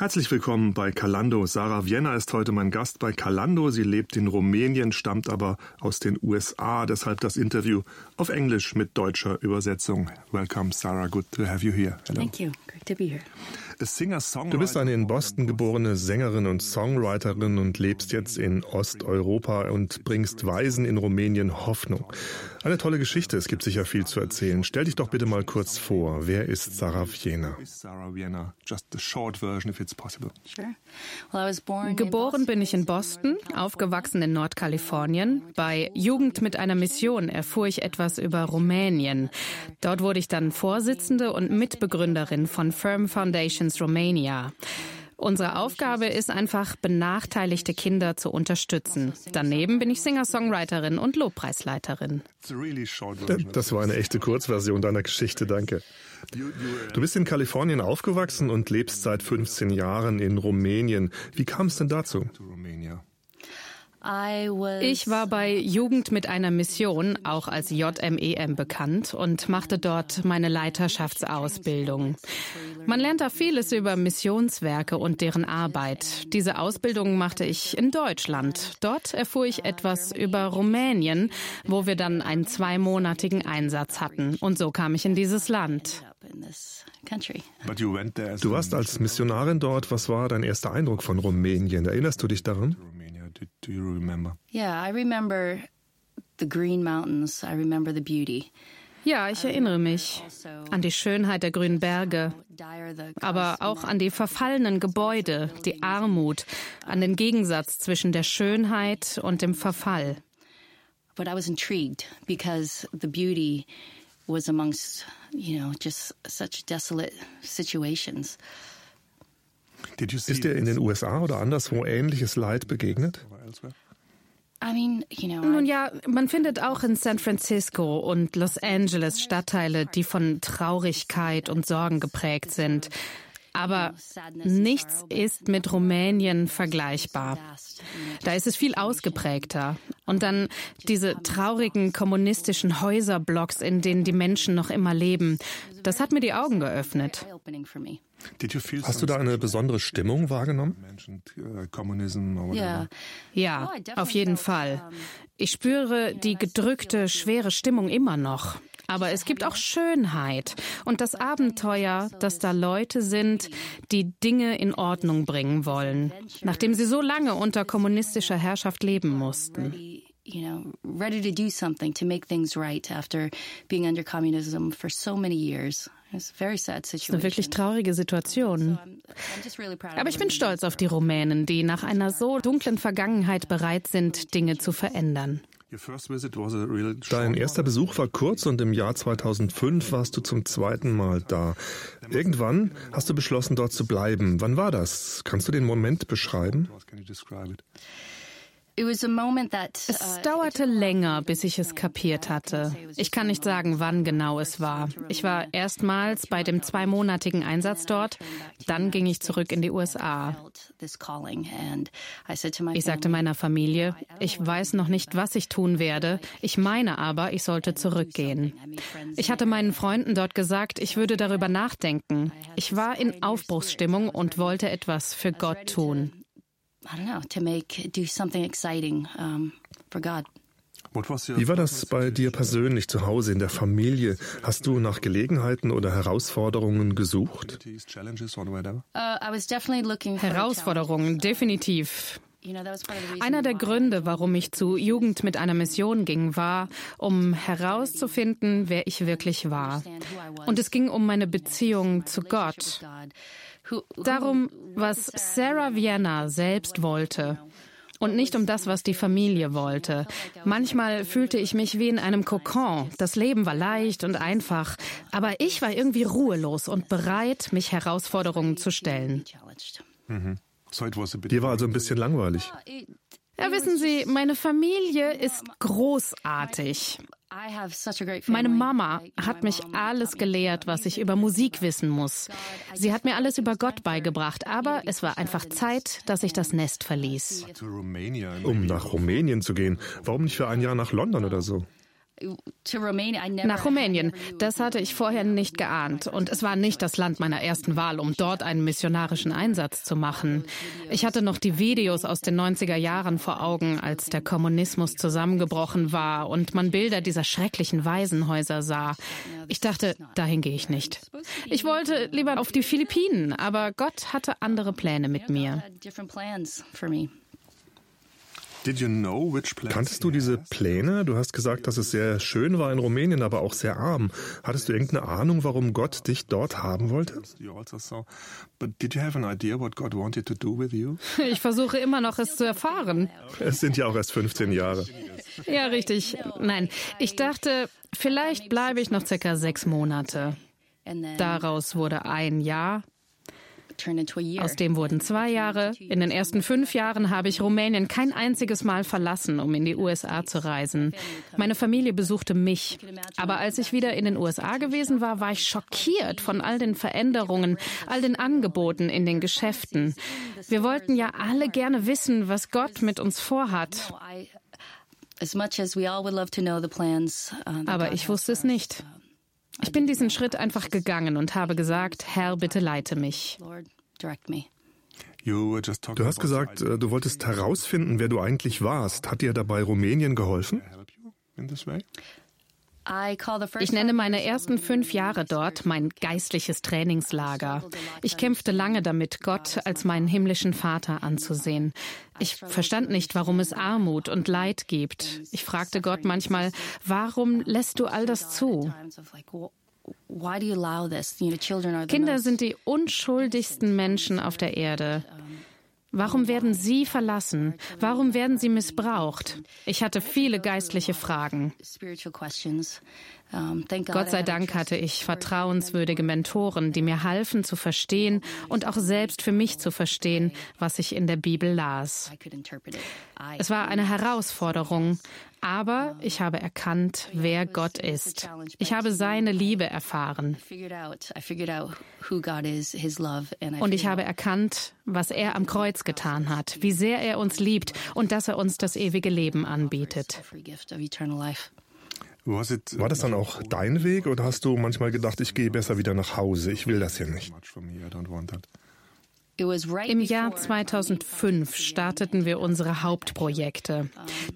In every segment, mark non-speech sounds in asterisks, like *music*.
Herzlich willkommen bei Kalando. Sarah Vienna ist heute mein Gast bei Kalando. Sie lebt in Rumänien, stammt aber aus den USA. Deshalb das Interview auf Englisch mit deutscher Übersetzung. Welcome, Sarah. Good to have you here. Hello. Thank you. Great to be here. Du bist eine in Boston geborene Sängerin und Songwriterin und lebst jetzt in Osteuropa und bringst Weisen in Rumänien Hoffnung. Eine tolle Geschichte, es gibt sicher viel zu erzählen. Stell dich doch bitte mal kurz vor. Wer ist Sarah Vienna? Geboren bin ich in Boston, aufgewachsen in Nordkalifornien. Bei Jugend mit einer Mission erfuhr ich etwas über Rumänien. Dort wurde ich dann Vorsitzende und Mitbegründerin von Firm Foundations Romania. Unsere Aufgabe ist einfach, benachteiligte Kinder zu unterstützen. Daneben bin ich Singer-Songwriterin und Lobpreisleiterin. Das war eine echte Kurzversion deiner Geschichte, danke. Du bist in Kalifornien aufgewachsen und lebst seit 15 Jahren in Rumänien. Wie kam es denn dazu? Ich war bei Jugend mit einer Mission, auch als JMEM e bekannt, und machte dort meine Leiterschaftsausbildung. Man lernt da vieles über Missionswerke und deren Arbeit. Diese Ausbildung machte ich in Deutschland. Dort erfuhr ich etwas über Rumänien, wo wir dann einen zweimonatigen Einsatz hatten. Und so kam ich in dieses Land. Du warst als Missionarin dort. Was war dein erster Eindruck von Rumänien? Erinnerst du dich daran? Do, do you remember? Yeah, I remember the green mountains. I remember the beauty. Ja, ich erinnere mich an die Schönheit der grünen Berge, aber auch an die verfallenen Gebäude, die Armut, an den Gegensatz zwischen der Schönheit und dem Verfall. But I was intrigued because the beauty was amongst, you know, just such desolate situations. Ist dir in den USA oder anderswo ähnliches Leid begegnet? Nun ja, man findet auch in San Francisco und Los Angeles Stadtteile, die von Traurigkeit und Sorgen geprägt sind. Aber nichts ist mit Rumänien vergleichbar. Da ist es viel ausgeprägter. Und dann diese traurigen kommunistischen Häuserblocks, in denen die Menschen noch immer leben. Das hat mir die Augen geöffnet. Hast du da eine besondere Stimmung wahrgenommen? Ja, ja auf jeden Fall. Ich spüre die gedrückte, schwere Stimmung immer noch. Aber es gibt auch Schönheit und das Abenteuer, dass da Leute sind, die Dinge in Ordnung bringen wollen, nachdem sie so lange unter kommunistischer Herrschaft leben mussten. You know, ready to do something to make things right after being under communism for so many years. It's a very sad situation. Eine wirklich traurige Situation. Aber ich bin stolz auf die Rumänen, die nach einer so dunklen Vergangenheit bereit sind, Dinge zu verändern. Dein erster Besuch war kurz und im Jahr 2005 warst du zum zweiten Mal da. Irgendwann hast du beschlossen, dort zu bleiben. Wann war das? Kannst du den Moment beschreiben? Es uh, dauerte länger, bis ich es kapiert hatte. Ich kann nicht sagen, wann genau es war. Ich war erstmals bei dem zweimonatigen Einsatz dort, dann ging ich zurück in die USA. Ich sagte meiner Familie, ich weiß noch nicht, was ich tun werde, ich meine aber, ich sollte zurückgehen. Ich hatte meinen Freunden dort gesagt, ich würde darüber nachdenken. Ich war in Aufbruchsstimmung und wollte etwas für Gott tun. I don't know, to make, do something exciting um, for God. Wie war das bei dir persönlich zu Hause in der Familie? Hast du nach Gelegenheiten oder Herausforderungen gesucht? Uh, Herausforderungen, definitiv. Einer der Gründe, warum ich zu Jugend mit einer Mission ging, war, um herauszufinden, wer ich wirklich war. Und es ging um meine Beziehung zu Gott. Darum, was Sarah Vienna selbst wollte und nicht um das, was die Familie wollte. Manchmal fühlte ich mich wie in einem Kokon. Das Leben war leicht und einfach, aber ich war irgendwie ruhelos und bereit, mich Herausforderungen zu stellen. Mhm. Dir war also ein bisschen langweilig. Ja, wissen Sie, meine Familie ist großartig. Meine Mama hat mich alles gelehrt, was ich über Musik wissen muss. Sie hat mir alles über Gott beigebracht, aber es war einfach Zeit, dass ich das Nest verließ. Um nach Rumänien zu gehen. Warum nicht für ein Jahr nach London oder so? Nach Rumänien. Das hatte ich vorher nicht geahnt. Und es war nicht das Land meiner ersten Wahl, um dort einen missionarischen Einsatz zu machen. Ich hatte noch die Videos aus den 90er Jahren vor Augen, als der Kommunismus zusammengebrochen war und man Bilder dieser schrecklichen Waisenhäuser sah. Ich dachte, dahin gehe ich nicht. Ich wollte lieber auf die Philippinen, aber Gott hatte andere Pläne mit mir. Kanntest du diese Pläne? Du hast gesagt, dass es sehr schön war in Rumänien, aber auch sehr arm. Hattest du irgendeine Ahnung, warum Gott dich dort haben wollte? Also *laughs* ich versuche immer noch, es zu erfahren. Es sind ja auch erst 15 Jahre. Ja, richtig. Nein, ich dachte, vielleicht bleibe ich noch circa sechs Monate. Daraus wurde ein Jahr, aus dem wurden zwei Jahre. In den ersten fünf Jahren habe ich Rumänien kein einziges Mal verlassen, um in die USA zu reisen. Meine Familie besuchte mich. Aber als ich wieder in den USA gewesen war, war ich schockiert von all den Veränderungen, all den Angeboten in den Geschäften. Wir wollten ja alle gerne wissen, was Gott mit uns vorhat. Aber ich wusste es nicht. Ich bin diesen Schritt einfach gegangen und habe gesagt, Herr, bitte leite mich. Du hast gesagt, äh, du wolltest herausfinden, wer du eigentlich warst. Hat dir dabei Rumänien geholfen? Ich nenne meine ersten fünf Jahre dort mein geistliches Trainingslager. Ich kämpfte lange damit, Gott als meinen himmlischen Vater anzusehen. Ich verstand nicht, warum es Armut und Leid gibt. Ich fragte Gott manchmal, warum lässt du all das zu? Kinder sind die unschuldigsten Menschen auf der Erde. Warum werden sie verlassen? Warum werden sie missbraucht? Ich hatte viele geistliche Fragen. Gott sei Dank hatte ich vertrauenswürdige Mentoren, die mir halfen zu verstehen und auch selbst für mich zu verstehen, was ich in der Bibel las. Es war eine Herausforderung, aber ich habe erkannt, wer Gott ist. Ich habe seine Liebe erfahren. Und ich habe erkannt, was er am Kreuz getan hat, wie sehr er uns liebt und dass er uns das ewige Leben anbietet. War das dann auch dein Weg oder hast du manchmal gedacht, ich gehe besser wieder nach Hause, ich will das hier nicht? Im Jahr 2005 starteten wir unsere Hauptprojekte.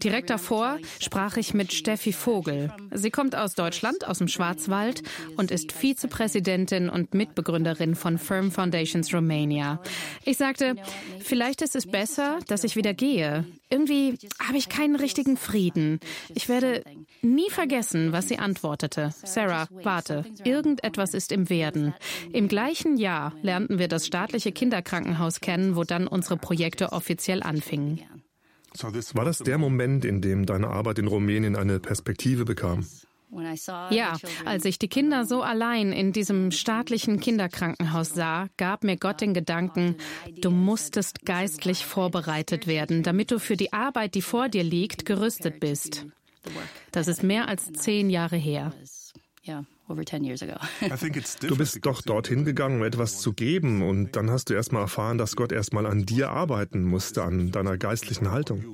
Direkt davor sprach ich mit Steffi Vogel. Sie kommt aus Deutschland, aus dem Schwarzwald und ist Vizepräsidentin und Mitbegründerin von Firm Foundations Romania. Ich sagte, vielleicht ist es besser, dass ich wieder gehe. Irgendwie habe ich keinen richtigen Frieden. Ich werde nie vergessen, was sie antwortete. Sarah, warte, irgendetwas ist im Werden. Im gleichen Jahr lernten wir das staatliche Kinderkrankenhaus Krankenhaus kennen, wo dann unsere Projekte offiziell anfingen. War das der Moment, in dem deine Arbeit in Rumänien eine Perspektive bekam? Ja, als ich die Kinder so allein in diesem staatlichen Kinderkrankenhaus sah, gab mir Gott den Gedanken, du musstest geistlich vorbereitet werden, damit du für die Arbeit, die vor dir liegt, gerüstet bist. Das ist mehr als zehn Jahre her. *laughs* Du bist doch dorthin gegangen, um etwas zu geben und dann hast du erstmal erfahren, dass Gott erstmal an dir arbeiten musste, an deiner geistlichen Haltung.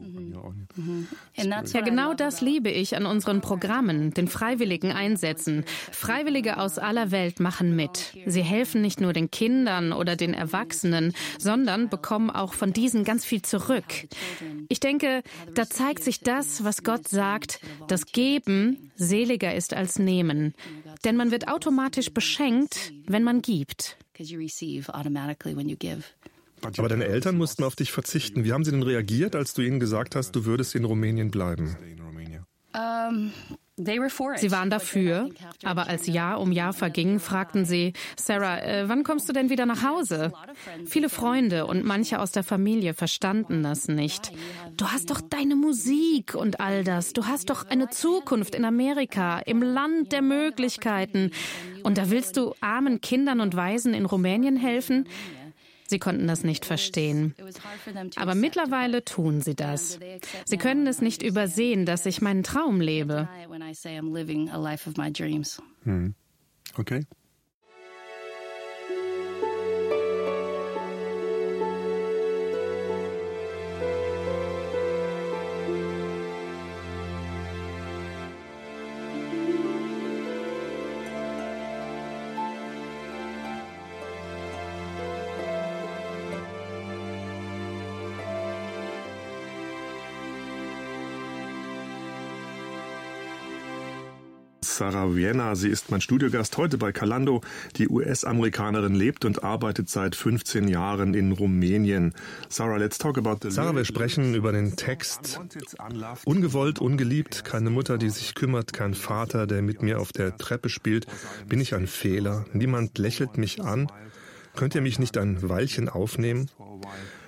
Mhm. Ja, genau das liebe ich an unseren Programmen, den freiwilligen Einsätzen. Freiwillige aus aller Welt machen mit. Sie helfen nicht nur den Kindern oder den Erwachsenen, sondern bekommen auch von diesen ganz viel zurück. Ich denke, da zeigt sich das, was Gott sagt, das Geben seliger ist als Nehmen. Denn man wird automatisch beschenkt, wenn man gibt. Aber deine Eltern mussten auf dich verzichten. Wie haben sie denn reagiert, als du ihnen gesagt hast, du würdest in Rumänien bleiben? Sie waren dafür, aber als Jahr um Jahr verging, fragten sie, Sarah, äh, wann kommst du denn wieder nach Hause? Viele Freunde und manche aus der Familie verstanden das nicht. Du hast doch deine Musik und all das. Du hast doch eine Zukunft in Amerika, im Land der Möglichkeiten. Und da willst du armen Kindern und Waisen in Rumänien helfen? Sie konnten das nicht verstehen. Aber mittlerweile tun sie das. Sie können es nicht übersehen, dass ich meinen Traum lebe. Hm. Okay. Sarah Vienna. Sie ist mein Studiogast heute bei Calando. Die US-Amerikanerin lebt und arbeitet seit 15 Jahren in Rumänien. Sarah, let's talk about the Sarah, wir sprechen über den Text. Ungewollt, ungeliebt, keine Mutter, die sich kümmert, kein Vater, der mit mir auf der Treppe spielt. Bin ich ein Fehler? Niemand lächelt mich an. Könnt ihr mich nicht ein Weilchen aufnehmen?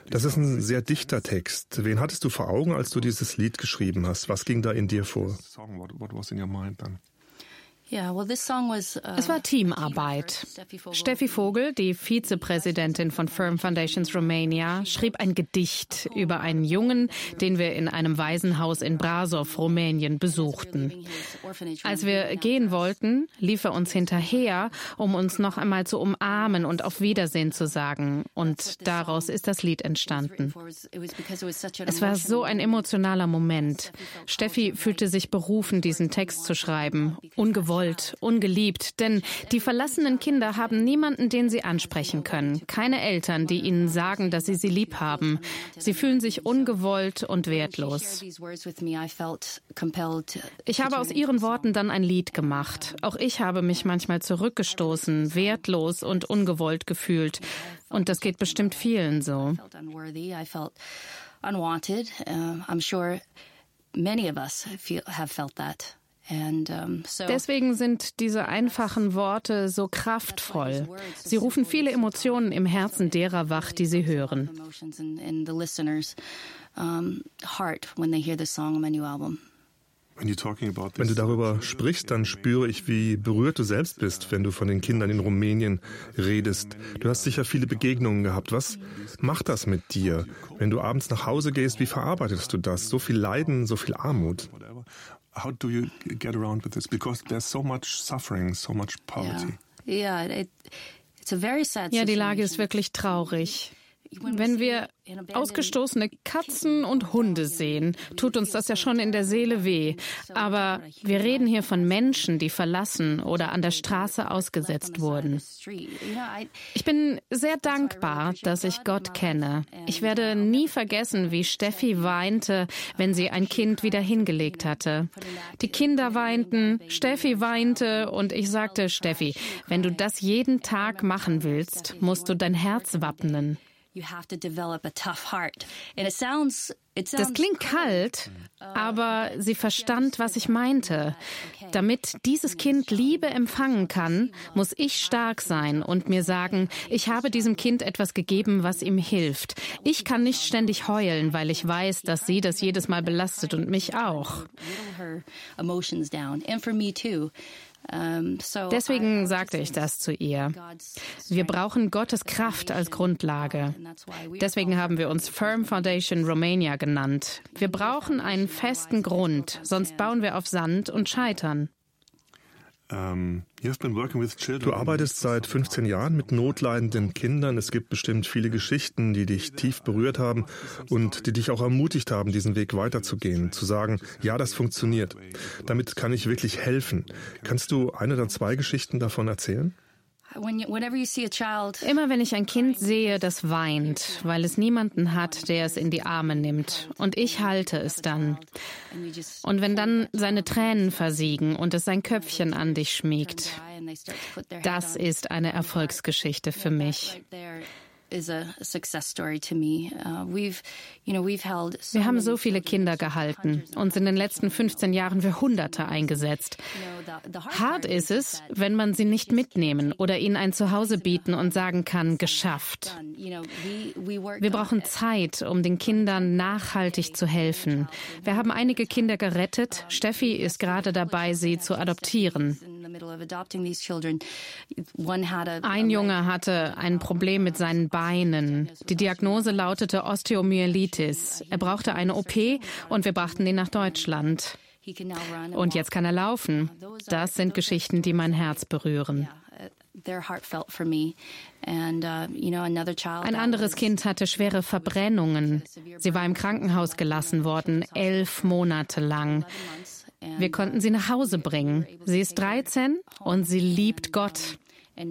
Das ist ein sehr dichter Text. Wen hattest du vor Augen, als du dieses Lied geschrieben hast? Was ging da in dir vor? Uh, es war Teamarbeit. Steffi Vogel, die Vizepräsidentin von Firm Foundations Romania, schrieb ein Gedicht über einen Jungen, den wir in einem Waisenhaus in Brasov, Rumänien, besuchten. Als wir gehen wollten, lief er uns hinterher, um uns noch einmal zu umarmen und auf Wiedersehen zu sagen. Und daraus ist das Lied entstanden. Es war so ein emotionaler Moment. Steffi fühlte sich berufen, diesen Text zu schreiben, ungewollt ungewollt, ungeliebt, denn die verlassenen Kinder haben niemanden, den sie ansprechen können, keine Eltern, die ihnen sagen, dass sie sie lieb haben. Sie fühlen sich ungewollt und wertlos. Ich habe aus ihren Worten dann ein Lied gemacht. Auch ich habe mich manchmal zurückgestoßen, wertlos und ungewollt gefühlt. Und das geht bestimmt vielen so. Unwanted. Uh, I'm sure many of us feel, have felt that. Deswegen sind diese einfachen Worte so kraftvoll. Sie rufen viele Emotionen im Herzen derer wach, die sie hören. Wenn du darüber sprichst, dann spüre ich, wie berührt du selbst bist, wenn du von den Kindern in Rumänien redest. Du hast sicher viele Begegnungen gehabt. Was macht das mit dir? Wenn du abends nach Hause gehst, wie verarbeitest du das? So viel Leiden, so viel Armut how do you get around with this? Because there's so much suffering, so much poverty. Yeah, yeah it, it's a very sad ja die Lage ist wirklich traurig. Wenn wir ausgestoßene Katzen und Hunde sehen, tut uns das ja schon in der Seele weh. Aber wir reden hier von Menschen, die verlassen oder an der Straße ausgesetzt wurden. Ich bin sehr dankbar, dass ich Gott kenne. Ich werde nie vergessen, wie Steffi weinte, wenn sie ein Kind wieder hingelegt hatte. Die Kinder weinten, Steffi weinte und ich sagte, Steffi, wenn du das jeden Tag machen willst, musst du dein Herz wappnen. Das klingt kalt, aber sie verstand, was ich meinte. Damit dieses Kind Liebe empfangen kann, muss ich stark sein und mir sagen, ich habe diesem Kind etwas gegeben, was ihm hilft. Ich kann nicht ständig heulen, weil ich weiß, dass sie das jedes Mal belastet und mich auch. Deswegen sagte ich das zu ihr. Wir brauchen Gottes Kraft als Grundlage. Deswegen haben wir uns Firm Foundation Romania genannt. Wir brauchen einen festen Grund, sonst bauen wir auf Sand und scheitern. Ähm, du arbeitest seit 15 Jahren mit notleidenden Kindern. Es gibt bestimmt viele Geschichten, die dich tief berührt haben und die dich auch ermutigt haben, diesen Weg weiterzugehen, zu sagen, ja, das funktioniert. Damit kann ich wirklich helfen. Kannst du eine oder zwei Geschichten davon erzählen? Immer wenn ich ein Kind sehe, das weint, weil es niemanden hat, der es in die Arme nimmt, und ich halte es dann. Und wenn dann seine Tränen versiegen und es sein Köpfchen an dich schmiegt, das ist eine Erfolgsgeschichte für mich. Wir haben so viele Kinder gehalten, uns in den letzten 15 Jahren für Hunderte eingesetzt. Hart ist es, wenn man sie nicht mitnehmen oder ihnen ein Zuhause bieten und sagen kann, geschafft. Wir brauchen Zeit, um den Kindern nachhaltig zu helfen. Wir haben einige Kinder gerettet. Steffi ist gerade dabei, sie zu adoptieren. Ein Junge hatte ein Problem mit seinen Beinen. Die Diagnose lautete Osteomyelitis. Er brauchte eine OP und wir brachten ihn nach Deutschland. Und jetzt kann er laufen. Das sind Geschichten, die mein Herz berühren. Ein anderes Kind hatte schwere Verbrennungen. Sie war im Krankenhaus gelassen worden, elf Monate lang. Wir konnten sie nach Hause bringen. Sie ist 13 und sie liebt Gott. Ich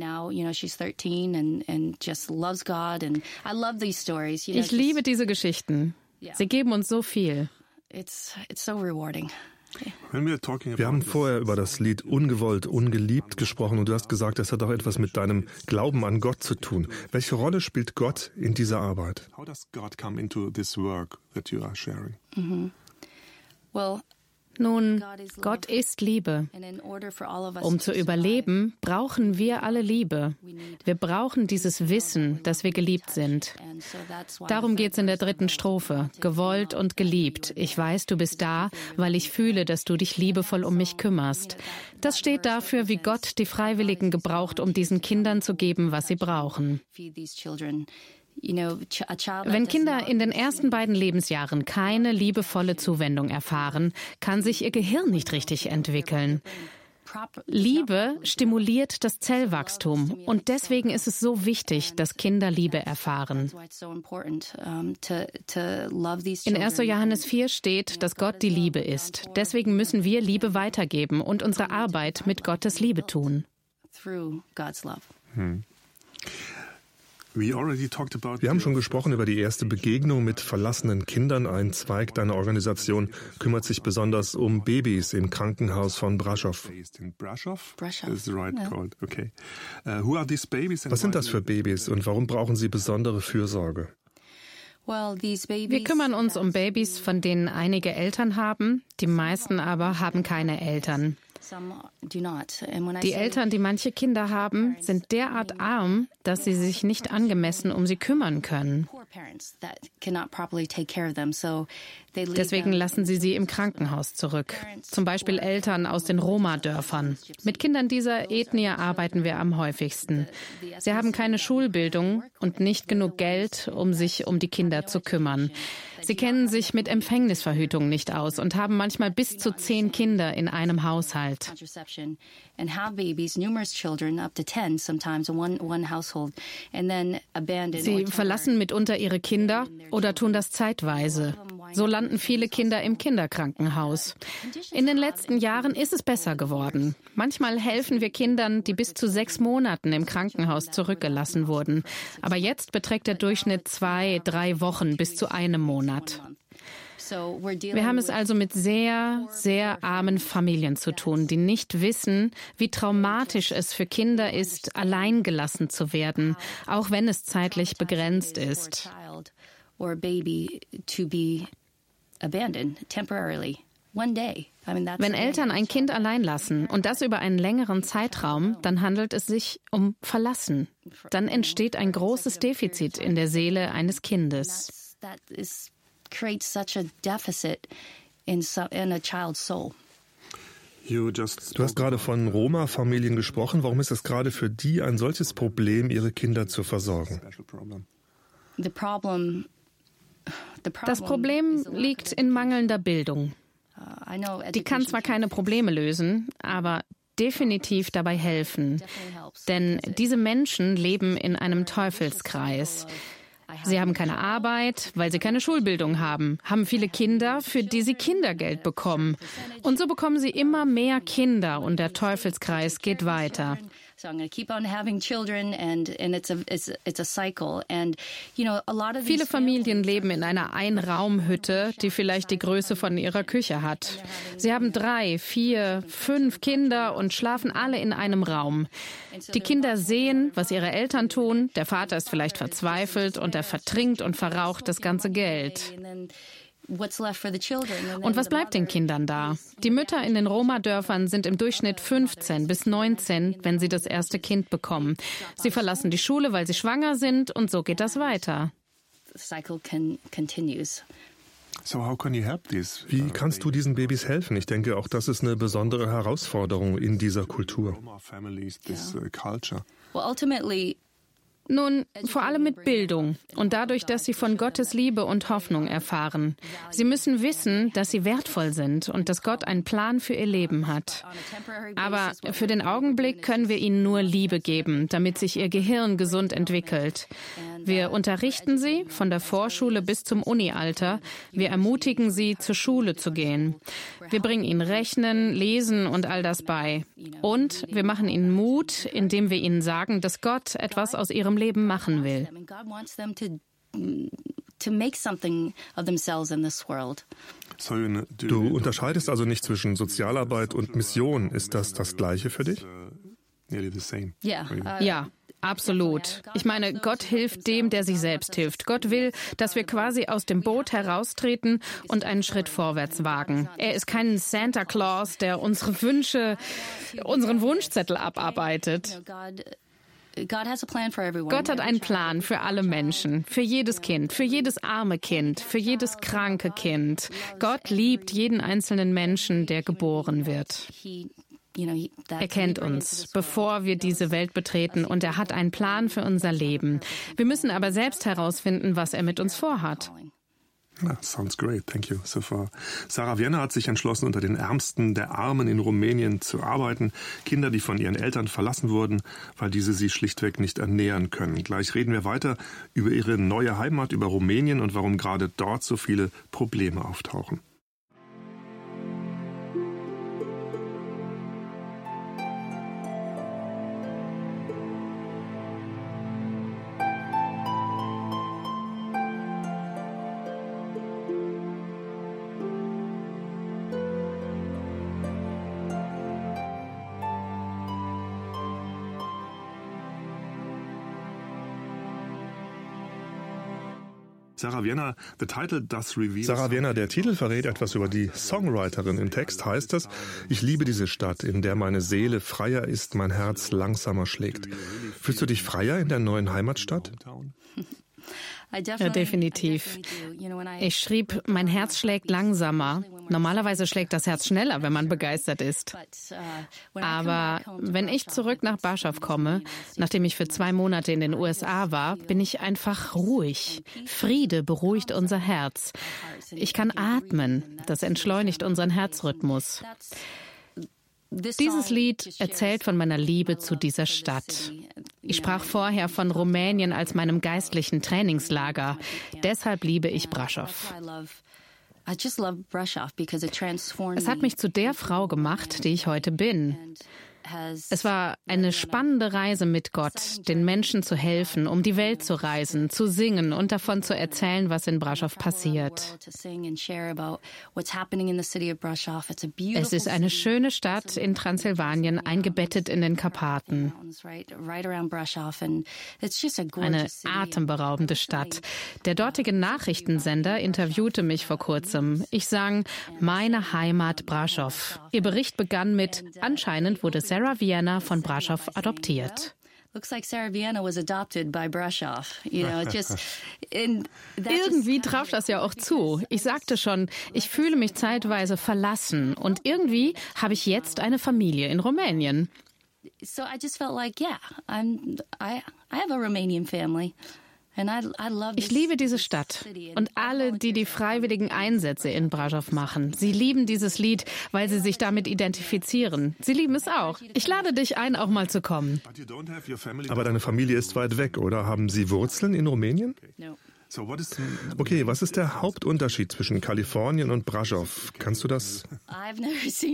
liebe diese Geschichten. Sie geben uns so viel. It's, it's so rewarding. Wir haben vorher über das Lied Ungewollt, Ungeliebt gesprochen und du hast gesagt, es hat auch etwas mit deinem Glauben an Gott zu tun. Welche Rolle spielt Gott in dieser Arbeit? How does God come into this work that you are sharing? Mhm. Well, nun, Gott ist Liebe. Um zu überleben, brauchen wir alle Liebe. Wir brauchen dieses Wissen, dass wir geliebt sind. Darum geht es in der dritten Strophe. Gewollt und geliebt. Ich weiß, du bist da, weil ich fühle, dass du dich liebevoll um mich kümmerst. Das steht dafür, wie Gott die Freiwilligen gebraucht, um diesen Kindern zu geben, was sie brauchen. Wenn Kinder in den ersten beiden Lebensjahren keine liebevolle Zuwendung erfahren, kann sich ihr Gehirn nicht richtig entwickeln. Liebe stimuliert das Zellwachstum und deswegen ist es so wichtig, dass Kinder Liebe erfahren. In 1. Johannes 4 steht, dass Gott die Liebe ist. Deswegen müssen wir Liebe weitergeben und unsere Arbeit mit Gottes Liebe tun. Hm. Wir haben schon gesprochen über die erste Begegnung mit verlassenen Kindern. Ein Zweig deiner Organisation kümmert sich besonders um Babys im Krankenhaus von Braschow. Uh, Was sind das für Babys und warum brauchen sie besondere Fürsorge? Wir kümmern uns um Babys, von denen einige Eltern haben, die meisten aber haben keine Eltern. Die Eltern, die manche Kinder haben, sind derart arm, dass sie sich nicht angemessen um sie kümmern können. Deswegen lassen sie sie im Krankenhaus zurück. Zum Beispiel Eltern aus den Roma-Dörfern. Mit Kindern dieser Ethnie arbeiten wir am häufigsten. Sie haben keine Schulbildung und nicht genug Geld, um sich um die Kinder zu kümmern. Sie kennen sich mit Empfängnisverhütung nicht aus und haben manchmal bis zu zehn Kinder in einem Haushalt. Sie verlassen mitunter ihre Kinder oder tun das zeitweise. So landen viele Kinder im Kinderkrankenhaus. In den letzten Jahren ist es besser geworden. Manchmal helfen wir Kindern, die bis zu sechs Monaten im Krankenhaus zurückgelassen wurden. Aber jetzt beträgt der Durchschnitt zwei, drei Wochen bis zu einem Monat. Wir haben es also mit sehr, sehr armen Familien zu tun, die nicht wissen, wie traumatisch es für Kinder ist, alleingelassen zu werden, auch wenn es zeitlich begrenzt ist. Wenn Eltern ein Kind allein lassen und das über einen längeren Zeitraum, dann handelt es sich um Verlassen. Dann entsteht ein großes Defizit in der Seele eines Kindes. Du hast gerade von Roma-Familien gesprochen. Warum ist es gerade für die ein solches Problem, ihre Kinder zu versorgen? Das Problem liegt in mangelnder Bildung. Uh, Die kann zwar keine Probleme lösen, aber definitiv dabei helfen. Denn diese Menschen leben in einem Teufelskreis. Sie haben keine Arbeit, weil sie keine Schulbildung haben, haben viele Kinder, für die sie Kindergeld bekommen. Und so bekommen sie immer mehr Kinder und der Teufelskreis geht weiter. So I'm going to keep on having children and and it's a it's, it's a cycle and you know a lot of Viele Familien leben in einer Einraumhütte, die vielleicht die Größe von ihrer Küche hat. Sie haben drei, vier, fünf Kinder und schlafen alle in einem Raum. Die Kinder sehen, was ihre Eltern tun. Der Vater ist vielleicht verzweifelt und er vertrinkt und verraucht das ganze Geld. Und was bleibt den Kindern da? Die Mütter in den Roma-Dörfern sind im Durchschnitt 15 bis 19, wenn sie das erste Kind bekommen. Sie verlassen die Schule, weil sie schwanger sind und so geht das weiter. Wie kannst du diesen Babys helfen? Ich denke, auch das ist eine besondere Herausforderung in dieser Kultur. Well, ultimately, nun, vor allem mit Bildung und dadurch, dass sie von Gottes Liebe und Hoffnung erfahren. Sie müssen wissen, dass sie wertvoll sind und dass Gott einen Plan für ihr Leben hat. Aber für den Augenblick können wir ihnen nur Liebe geben, damit sich ihr Gehirn gesund entwickelt. Wir unterrichten sie von der Vorschule bis zum Uni-Alter. Wir ermutigen sie, zur Schule zu gehen. Wir bringen ihnen Rechnen, Lesen und all das bei. Und wir machen ihnen Mut, indem wir ihnen sagen, dass Gott etwas aus ihrem Leben machen will. Du unterscheidest also nicht zwischen Sozialarbeit und Mission. Ist das das Gleiche für dich? Ja, absolut. Ich meine, Gott hilft dem, der sich selbst hilft. Gott will, dass wir quasi aus dem Boot heraustreten und einen Schritt vorwärts wagen. Er ist kein Santa Claus, der unsere Wünsche, unseren Wunschzettel abarbeitet. Gott hat einen Plan für alle Menschen, für jedes Kind, für jedes arme Kind, für jedes kranke Kind. Gott liebt jeden einzelnen Menschen, der geboren wird. Er kennt uns, bevor wir diese Welt betreten, und er hat einen Plan für unser Leben. Wir müssen aber selbst herausfinden, was er mit uns vorhat. Ja, sounds great, thank you so far. Sarah Vienna hat sich entschlossen, unter den Ärmsten der Armen in Rumänien zu arbeiten. Kinder, die von ihren Eltern verlassen wurden, weil diese sie schlichtweg nicht ernähren können. Gleich reden wir weiter über ihre neue Heimat, über Rumänien und warum gerade dort so viele Probleme auftauchen. Sarah Vienna, the title does reveal Sarah Vienna, der Titel verrät etwas über die Songwriterin. Im Text heißt es, ich liebe diese Stadt, in der meine Seele freier ist, mein Herz langsamer schlägt. Fühlst du dich freier in der neuen Heimatstadt? *laughs* Ja, definitiv. Ich schrieb, mein Herz schlägt langsamer. Normalerweise schlägt das Herz schneller, wenn man begeistert ist. Uh, Aber wenn ich zurück nach Barschaw komme, nachdem ich für zwei Monate in den USA war, bin ich einfach ruhig. Friede beruhigt unser Herz. Ich kann atmen. Das entschleunigt unseren Herzrhythmus. Dieses Lied erzählt von meiner Liebe zu dieser Stadt. Ich sprach vorher von Rumänien als meinem geistlichen Trainingslager. Deshalb liebe ich Braschow. Es hat mich zu der Frau gemacht, die ich heute bin. Es war eine spannende Reise mit Gott, den Menschen zu helfen, um die Welt zu reisen, zu singen und davon zu erzählen, was in Brasov passiert. Es ist eine schöne Stadt in Transsilvanien, eingebettet in den Karpaten. Eine atemberaubende Stadt. Der dortige Nachrichtensender interviewte mich vor kurzem. Ich sang Meine Heimat Brasov. Ihr Bericht begann mit Anscheinend wurde Sarah Vienna von Brasov adoptiert. irgendwie traf das ja auch zu. Ich sagte schon, ich fühle mich zeitweise verlassen und irgendwie habe ich jetzt eine Familie in Rumänien. So I just felt like, yeah, I'm, I, I have a Romanian family. Ich liebe diese Stadt und alle, die die freiwilligen Einsätze in Brasov machen. Sie lieben dieses Lied, weil sie sich damit identifizieren. Sie lieben es auch. Ich lade dich ein, auch mal zu kommen. Aber deine Familie ist weit weg, oder? Haben Sie Wurzeln in Rumänien? Okay, was ist der Hauptunterschied zwischen Kalifornien und Brasov? Kannst du das?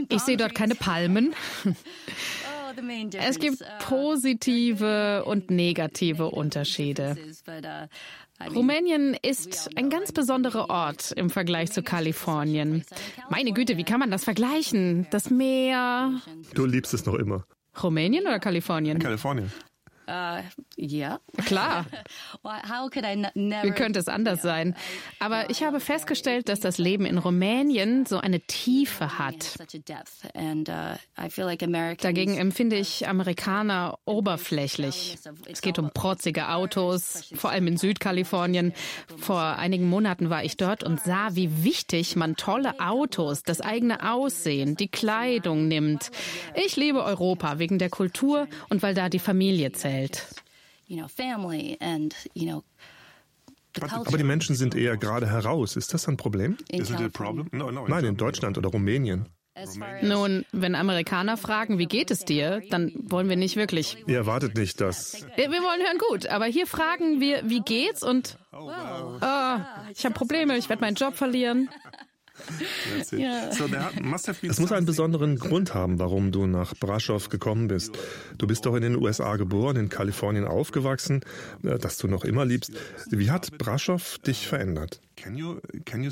Ich sehe dort keine Palmen. *laughs* *laughs* Es gibt positive und negative Unterschiede. Rumänien ist ein ganz besonderer Ort im Vergleich zu Kalifornien. Meine Güte, wie kann man das vergleichen? Das Meer. Du liebst es noch immer. Rumänien oder Kalifornien? Kalifornien. Uh, ja. Klar. *laughs* Wie könnte es anders sein? Aber ich habe festgestellt, dass das Leben in Rumänien so eine Tiefe hat. Uh, Dagegen empfinde ich Amerikaner oberflächlich. Es geht um protzige Autos, vor allem in Südkalifornien. Vor einigen Monaten war ich dort und sah, wie wichtig man tolle Autos, das eigene Aussehen, die Kleidung nimmt. Ich liebe Europa wegen der Kultur und weil da die Familie zählt. Welt. Aber die Menschen sind eher gerade heraus. Ist das ein Problem? Nein, in Deutschland oder Rumänien. Nun, wenn Amerikaner fragen, wie geht es dir, dann wollen wir nicht wirklich. Ihr erwartet nicht, dass. Wir wollen hören gut, aber hier fragen wir, wie geht's und oh, ich habe Probleme, ich werde meinen Job verlieren. *laughs* Es muss einen besonderen Grund haben, warum du nach Braschow gekommen bist. Du bist doch in den USA geboren, in Kalifornien aufgewachsen, äh, das du noch immer liebst. Wie hat Braschow dich verändert? Can you, can you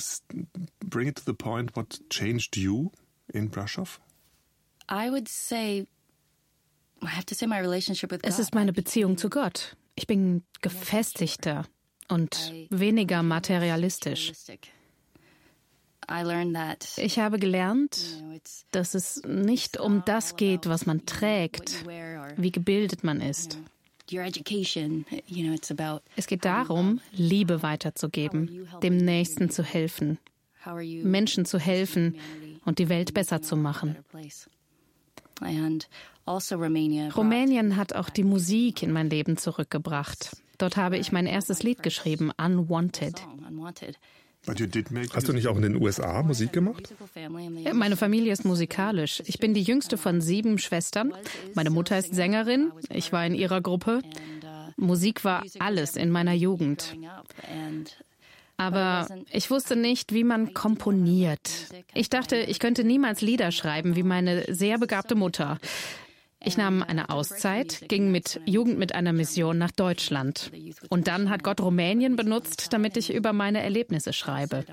bring it to the point what changed you in Braschow? I would say es ist meine Beziehung zu Gott. Ich bin gefestigter und weniger materialistisch. Ich habe gelernt, dass es nicht um das geht, was man trägt, wie gebildet man ist. Es geht darum, Liebe weiterzugeben, dem Nächsten zu helfen, Menschen zu helfen und die Welt besser zu machen. Also Rumänien hat auch die Musik in mein Leben zurückgebracht. Dort habe ich mein erstes Lied geschrieben, Unwanted. Hast du nicht auch in den USA Musik gemacht? meine Familie ist musikalisch. Ich bin die jüngste von sieben Schwestern. Meine Mutter ist Sängerin. Ich war in ihrer Gruppe. Musik war alles in meiner Jugend. Aber ich wusste nicht, wie man komponiert. Ich dachte, ich könnte niemals Lieder schreiben wie meine sehr begabte Mutter. Ich nahm eine Auszeit, ging mit Jugend mit einer Mission nach Deutschland. Und dann hat Gott Rumänien benutzt, damit ich über meine Erlebnisse schreibe.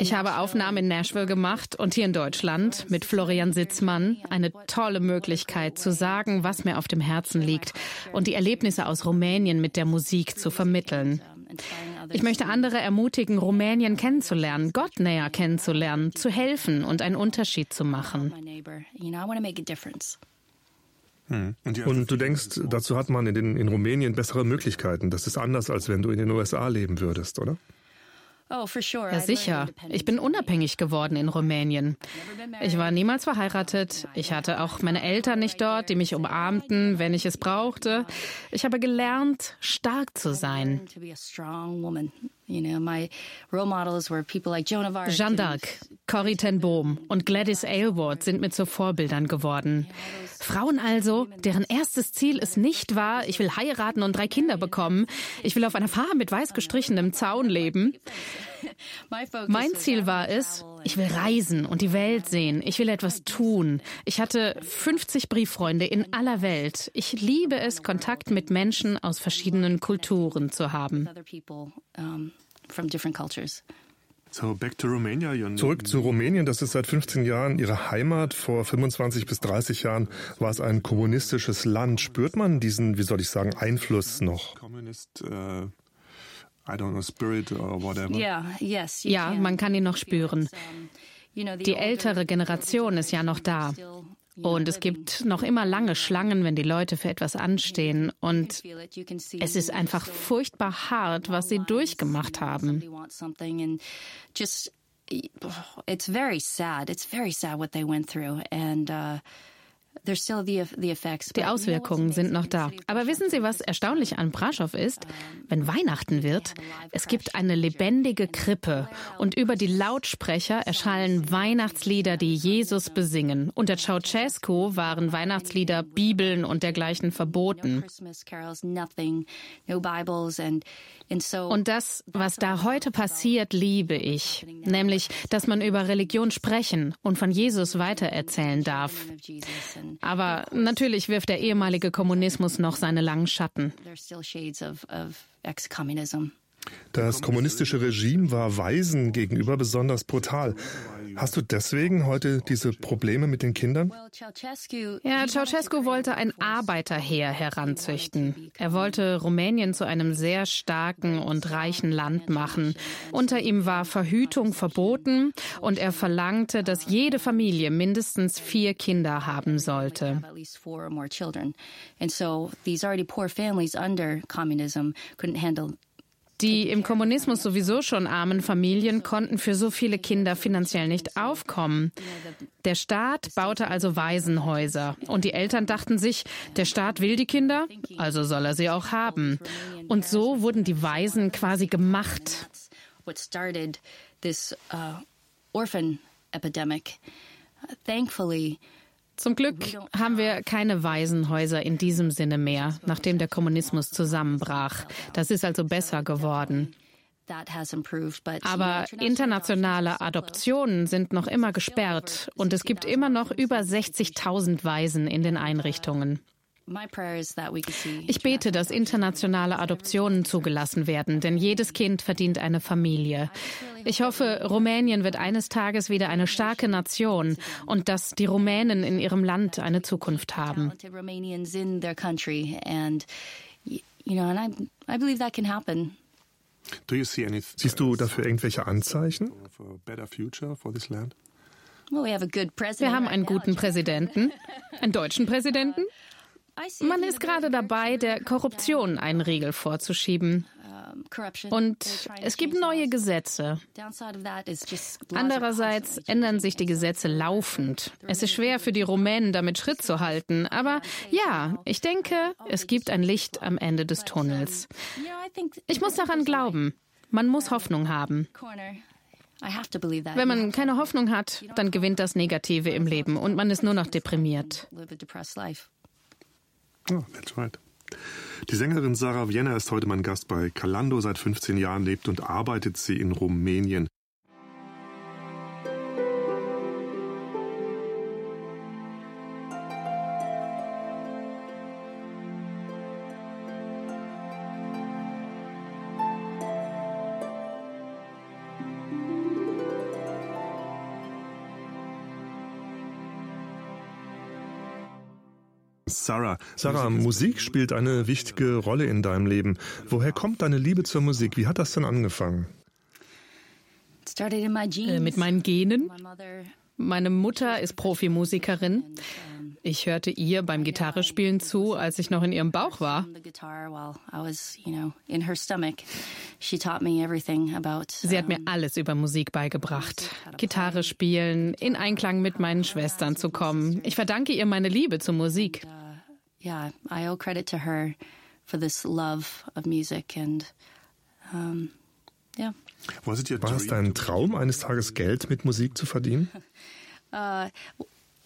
Ich habe Aufnahmen in Nashville gemacht und hier in Deutschland mit Florian Sitzmann. Eine tolle Möglichkeit zu sagen, was mir auf dem Herzen liegt und die Erlebnisse aus Rumänien mit der Musik zu vermitteln. Ich möchte andere ermutigen, Rumänien kennenzulernen, Gott näher kennenzulernen, zu helfen und einen Unterschied zu machen. Hm. Und du denkst, dazu hat man in, den, in Rumänien bessere Möglichkeiten. Das ist anders, als wenn du in den USA leben würdest, oder? Oh, ja, sicher. Ich bin unabhängig geworden in Rumänien. Ich war niemals verheiratet. Ich hatte auch meine Eltern nicht dort, die mich umarmten, wenn ich es brauchte. Ich habe gelernt, stark zu sein. Jeanne d'Arc, Corrie ten Boom und Gladys Aylward sind mir zu Vorbildern geworden. Frauen also, deren erstes Ziel es nicht war, ich will heiraten und drei Kinder bekommen, ich will auf einer Farm mit weiß gestrichenem Zaun leben. Mein Ziel war es, ich will reisen und die Welt sehen. Ich will etwas tun. Ich hatte 50 Brieffreunde in aller Welt. Ich liebe es, Kontakt mit Menschen aus verschiedenen Kulturen zu haben. Zurück zu Rumänien, das ist seit 15 Jahren Ihre Heimat. Vor 25 bis 30 Jahren war es ein kommunistisches Land. Spürt man diesen, wie soll ich sagen, Einfluss noch? Äh ja, man kann ihn noch spüren. Die ältere Generation ist ja noch da. Und es gibt noch immer lange Schlangen, wenn die Leute für etwas anstehen. Und es ist einfach furchtbar hart, was sie durchgemacht haben. It's very sad. It's very sad what they went through. And uh, die Auswirkungen sind noch da. Aber wissen Sie, was erstaunlich an Braschow ist? Wenn Weihnachten wird, es gibt eine lebendige Krippe und über die Lautsprecher erschallen Weihnachtslieder, die Jesus besingen. Unter Ceausescu waren Weihnachtslieder, Bibeln und dergleichen verboten. Und das, was da heute passiert, liebe ich. Nämlich, dass man über Religion sprechen und von Jesus weitererzählen darf. Aber natürlich wirft der ehemalige Kommunismus noch seine langen Schatten. Das kommunistische Regime war Waisen gegenüber besonders brutal. Hast du deswegen heute diese Probleme mit den Kindern? Ja, Ceausescu wollte ein Arbeiterheer heranzüchten. Er wollte Rumänien zu einem sehr starken und reichen Land machen. Unter ihm war Verhütung verboten und er verlangte, dass jede Familie mindestens vier Kinder haben sollte. And so these already poor families under communism couldn't handle die im Kommunismus sowieso schon armen Familien konnten für so viele Kinder finanziell nicht aufkommen. Der Staat baute also Waisenhäuser. Und die Eltern dachten sich, der Staat will die Kinder, also soll er sie auch haben. Und so wurden die Waisen quasi gemacht. Uh. Thankfully, Zum Glück haben wir keine Waisenhäuser in diesem Sinne mehr, nachdem der Kommunismus zusammenbrach. Das ist also besser geworden. Aber internationale Adoptionen sind noch immer gesperrt und es gibt immer noch über 60.000 Waisen in den Einrichtungen. Ich bete, dass internationale Adoptionen zugelassen werden, denn jedes Kind verdient eine Familie. Ich hoffe, Rumänien wird eines Tages wieder eine starke Nation und dass die Rumänen in ihrem Land eine Zukunft haben. Siehst du dafür irgendwelche Anzeichen? Wir haben einen guten Präsidenten, einen deutschen Präsidenten. *laughs* Man ist gerade dabei, der Korruption einen Riegel vorzuschieben. Und es gibt neue Gesetze. Andererseits ändern sich die Gesetze laufend. Es ist schwer für die Rumänen, damit Schritt zu halten. Aber ja, ich denke, es gibt ein Licht am Ende des Tunnels. Ich muss daran glauben. Man muss Hoffnung haben. Wenn man keine Hoffnung hat, dann gewinnt das Negative im Leben und man ist nur noch deprimiert. Oh, that's right. Die Sängerin Sarah Vienna ist heute mein Gast bei Calando. Seit 15 Jahren lebt und arbeitet sie in Rumänien. Sarah. Sarah, Musik spielt eine wichtige Rolle in deinem Leben. Woher kommt deine Liebe zur Musik? Wie hat das denn angefangen? Äh, mit meinen Genen. Meine Mutter ist Profimusikerin. Ich hörte ihr beim Gitarrespielen zu, als ich noch in ihrem Bauch war. Sie hat mir alles über Musik beigebracht. Gitarre spielen, in Einklang mit meinen Schwestern zu kommen. Ich verdanke ihr meine Liebe zur Musik yeah, I owe credit to her for this love of music and um, yeah. War es dein Traum, eines Tages Geld mit Musik zu verdienen? *laughs* Uh,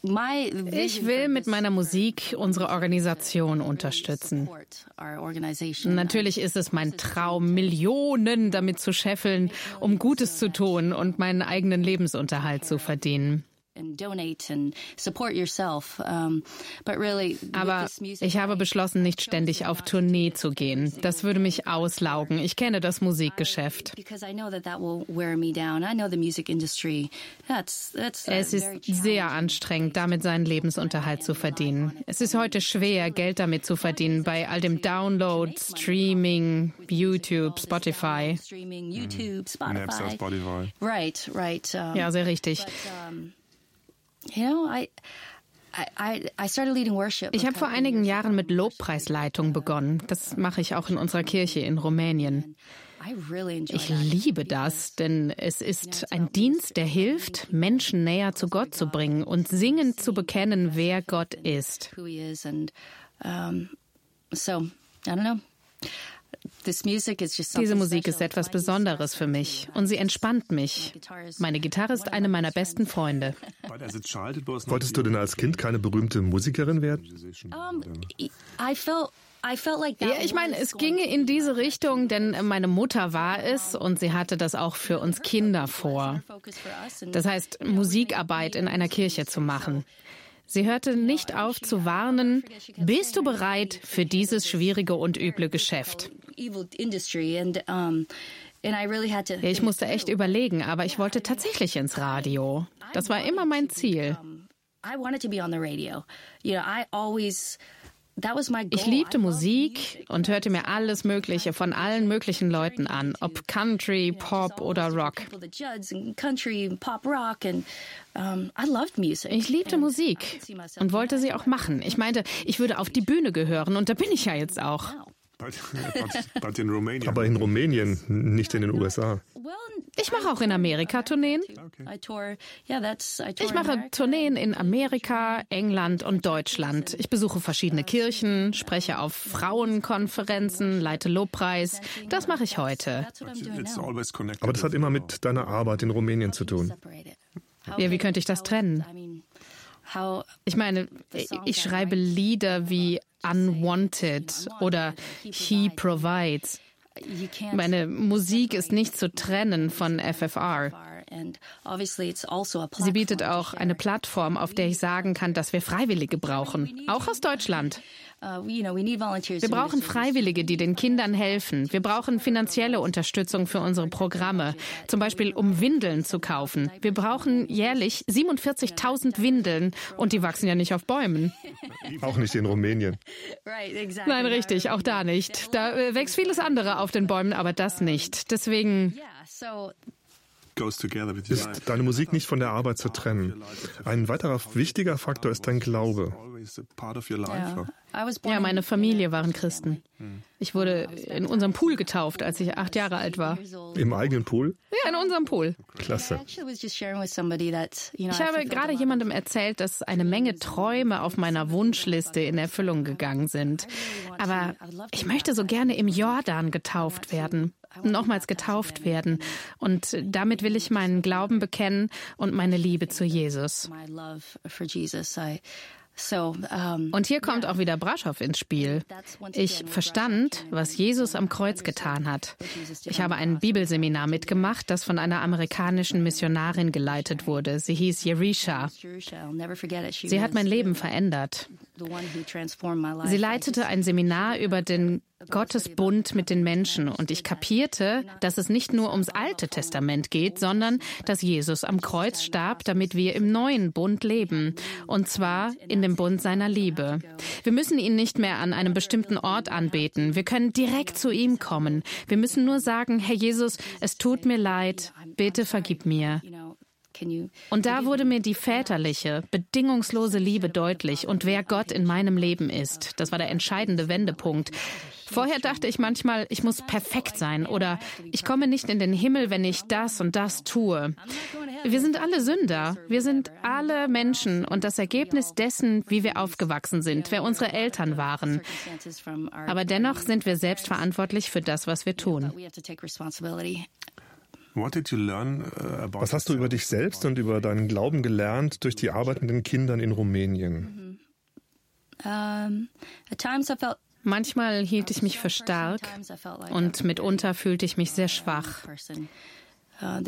ich will mit meiner Musik unsere Organisation unterstützen. Natürlich ist es mein Traum, Millionen damit zu scheffeln, um Gutes zu tun und meinen eigenen Lebensunterhalt zu verdienen. Aber ich habe beschlossen, nicht ständig auf Tournee zu gehen. Das würde mich auslaugen. Ich kenne das Musikgeschäft. Es ist sehr anstrengend, damit seinen Lebensunterhalt zu verdienen. Es ist heute schwer, Geld damit zu verdienen bei all dem Download, Streaming, YouTube, Spotify. YouTube, Spotify. Right, right. Ja, sehr richtig. Ich habe vor einigen Jahren mit Lobpreisleitung begonnen. Das mache ich auch in unserer Kirche in Rumänien. Ich liebe das, denn es ist ein Dienst, der hilft, Menschen näher zu Gott zu bringen und singend zu bekennen, wer Gott ist. So, I don't know. Diese Musik ist etwas Besonderes für mich und sie entspannt mich. Meine Gitarre ist eine meiner besten Freunde. Wolltest du denn als Kind keine berühmte Musikerin werden? Ja, ich meine, es ginge in diese Richtung, denn meine Mutter war es und sie hatte das auch für uns Kinder vor. Das heißt, Musikarbeit in einer Kirche zu machen. Sie hörte nicht auf zu warnen, bist du bereit für dieses schwierige und üble Geschäft? Ich musste echt überlegen, aber ich wollte tatsächlich ins Radio. Das war immer mein Ziel. I wanted to be on the radio. You know, I always ich liebte Musik und hörte mir alles Mögliche von allen möglichen Leuten an, ob Country, Pop oder Rock. Ich liebte Musik und wollte sie auch machen. Ich meinte, ich würde auf die Bühne gehören und da bin ich ja jetzt auch. *laughs* Aber in Rumänien, nicht in den USA. Ich mache auch in Amerika Tourneen. Ich mache Tourneen in Amerika, England und Deutschland. Ich besuche verschiedene Kirchen, spreche auf Frauenkonferenzen, leite Lobpreis. Das mache ich heute. Aber das hat immer mit deiner Arbeit in Rumänien zu tun. Ja, wie könnte ich das trennen? Ich meine, ich schreibe Lieder wie Unwanted oder He Provides. Meine Musik ist nicht zu trennen von FFR. Also Sie bietet auch eine Plattform, auf der ich sagen kann, dass wir Freiwillige brauchen, auch aus Deutschland. Uh, wir brauchen Freiwillige, die den Kindern helfen. Wir brauchen finanzielle Unterstützung für unsere Programme, zum Beispiel um Windeln zu kaufen. Wir brauchen jährlich 47.000 Windeln und die wachsen ja nicht auf Bäumen. *laughs* Auch nicht in Rumänien. Nein, richtig, auch da nicht. Da äh, wächst vieles andere auf den Bäumen, aber das nicht. Deswegen ist deine Musik nicht von der Arbeit zu trennen. Ein weiterer wichtiger Faktor ist dein Glaube. Ja, meine Familie waren Christen. Ich wurde in unserem Pool getauft, als ich acht Jahre alt war. Im eigenen Pool? Ja, in unserem Pool. Klasse. Ich habe gerade jemandem erzählt, dass eine Menge Träume auf meiner Wunschliste in Erfüllung gegangen sind. Aber ich möchte so gerne im Jordan getauft werden nochmals getauft werden. Und damit will ich meinen Glauben bekennen und meine Liebe zu Jesus. Und hier kommt auch wieder Braschow ins Spiel. Ich verstand, was Jesus am Kreuz getan hat. Ich habe ein Bibelseminar mitgemacht, das von einer amerikanischen Missionarin geleitet wurde. Sie hieß Jerisha. Sie hat mein Leben verändert. Sie leitete ein Seminar über den Gottesbund mit den Menschen und ich kapierte, dass es nicht nur ums Alte Testament geht, sondern dass Jesus am Kreuz starb, damit wir im neuen Bund leben und zwar in dem Bund seiner Liebe. Wir müssen ihn nicht mehr an einem bestimmten Ort anbeten. Wir können direkt zu ihm kommen. Wir müssen nur sagen, Herr Jesus, es tut mir leid, bitte vergib mir. Und da wurde mir die väterliche, bedingungslose Liebe deutlich und wer Gott in meinem Leben ist. Das war der entscheidende Wendepunkt. Vorher dachte ich manchmal, ich muss perfekt sein oder ich komme nicht in den Himmel, wenn ich das und das tue. Wir sind alle Sünder. Wir sind alle Menschen und das Ergebnis dessen, wie wir aufgewachsen sind, wer unsere Eltern waren. Aber dennoch sind wir selbst verantwortlich für das, was wir tun. Uh, was hast du über dich selbst und über deinen Glauben gelernt durch die arbeitenden Kindern in Rumänien? Manchmal hielt ich mich für stark und mitunter fühlte ich mich sehr schwach. Uh,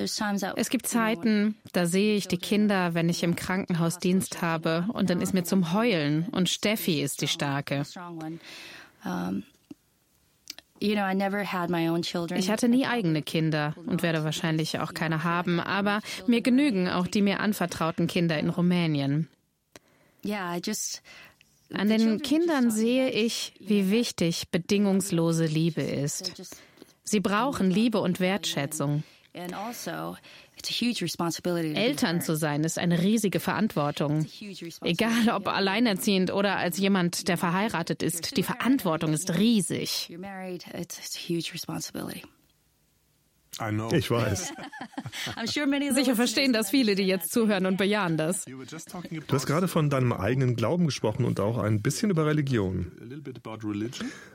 es gibt Zeiten, da sehe ich die Kinder, wenn ich im Krankenhaus Dienst habe, und dann ist mir zum Heulen und Steffi ist die Starke. Ich hatte nie eigene Kinder und werde wahrscheinlich auch keine haben, aber mir genügen auch die mir anvertrauten Kinder in Rumänien. An den Kindern sehe ich, wie wichtig bedingungslose Liebe ist. Sie brauchen Liebe und Wertschätzung. Eltern zu sein ist eine riesige Verantwortung. Egal ob alleinerziehend oder als jemand, der verheiratet ist, die Verantwortung ist riesig. Ich weiß. *laughs* Sicher verstehen das viele, die jetzt zuhören und bejahen das. Du hast gerade von deinem eigenen Glauben gesprochen und auch ein bisschen über Religion.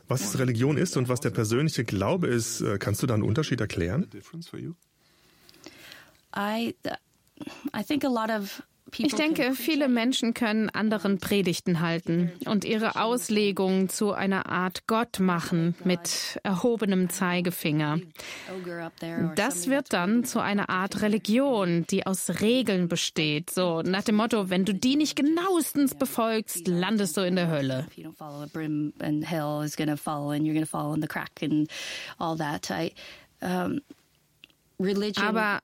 Was Religion ist und was der persönliche Glaube ist, äh, kannst du da einen Unterschied erklären? I, I think a lot of ich denke, viele Menschen können anderen Predigten halten und ihre Auslegung zu einer Art Gott machen mit erhobenem Zeigefinger. Das wird dann zu einer Art Religion, die aus Regeln besteht. So nach dem Motto, wenn du die nicht genauestens befolgst, landest du in der Hölle. Aber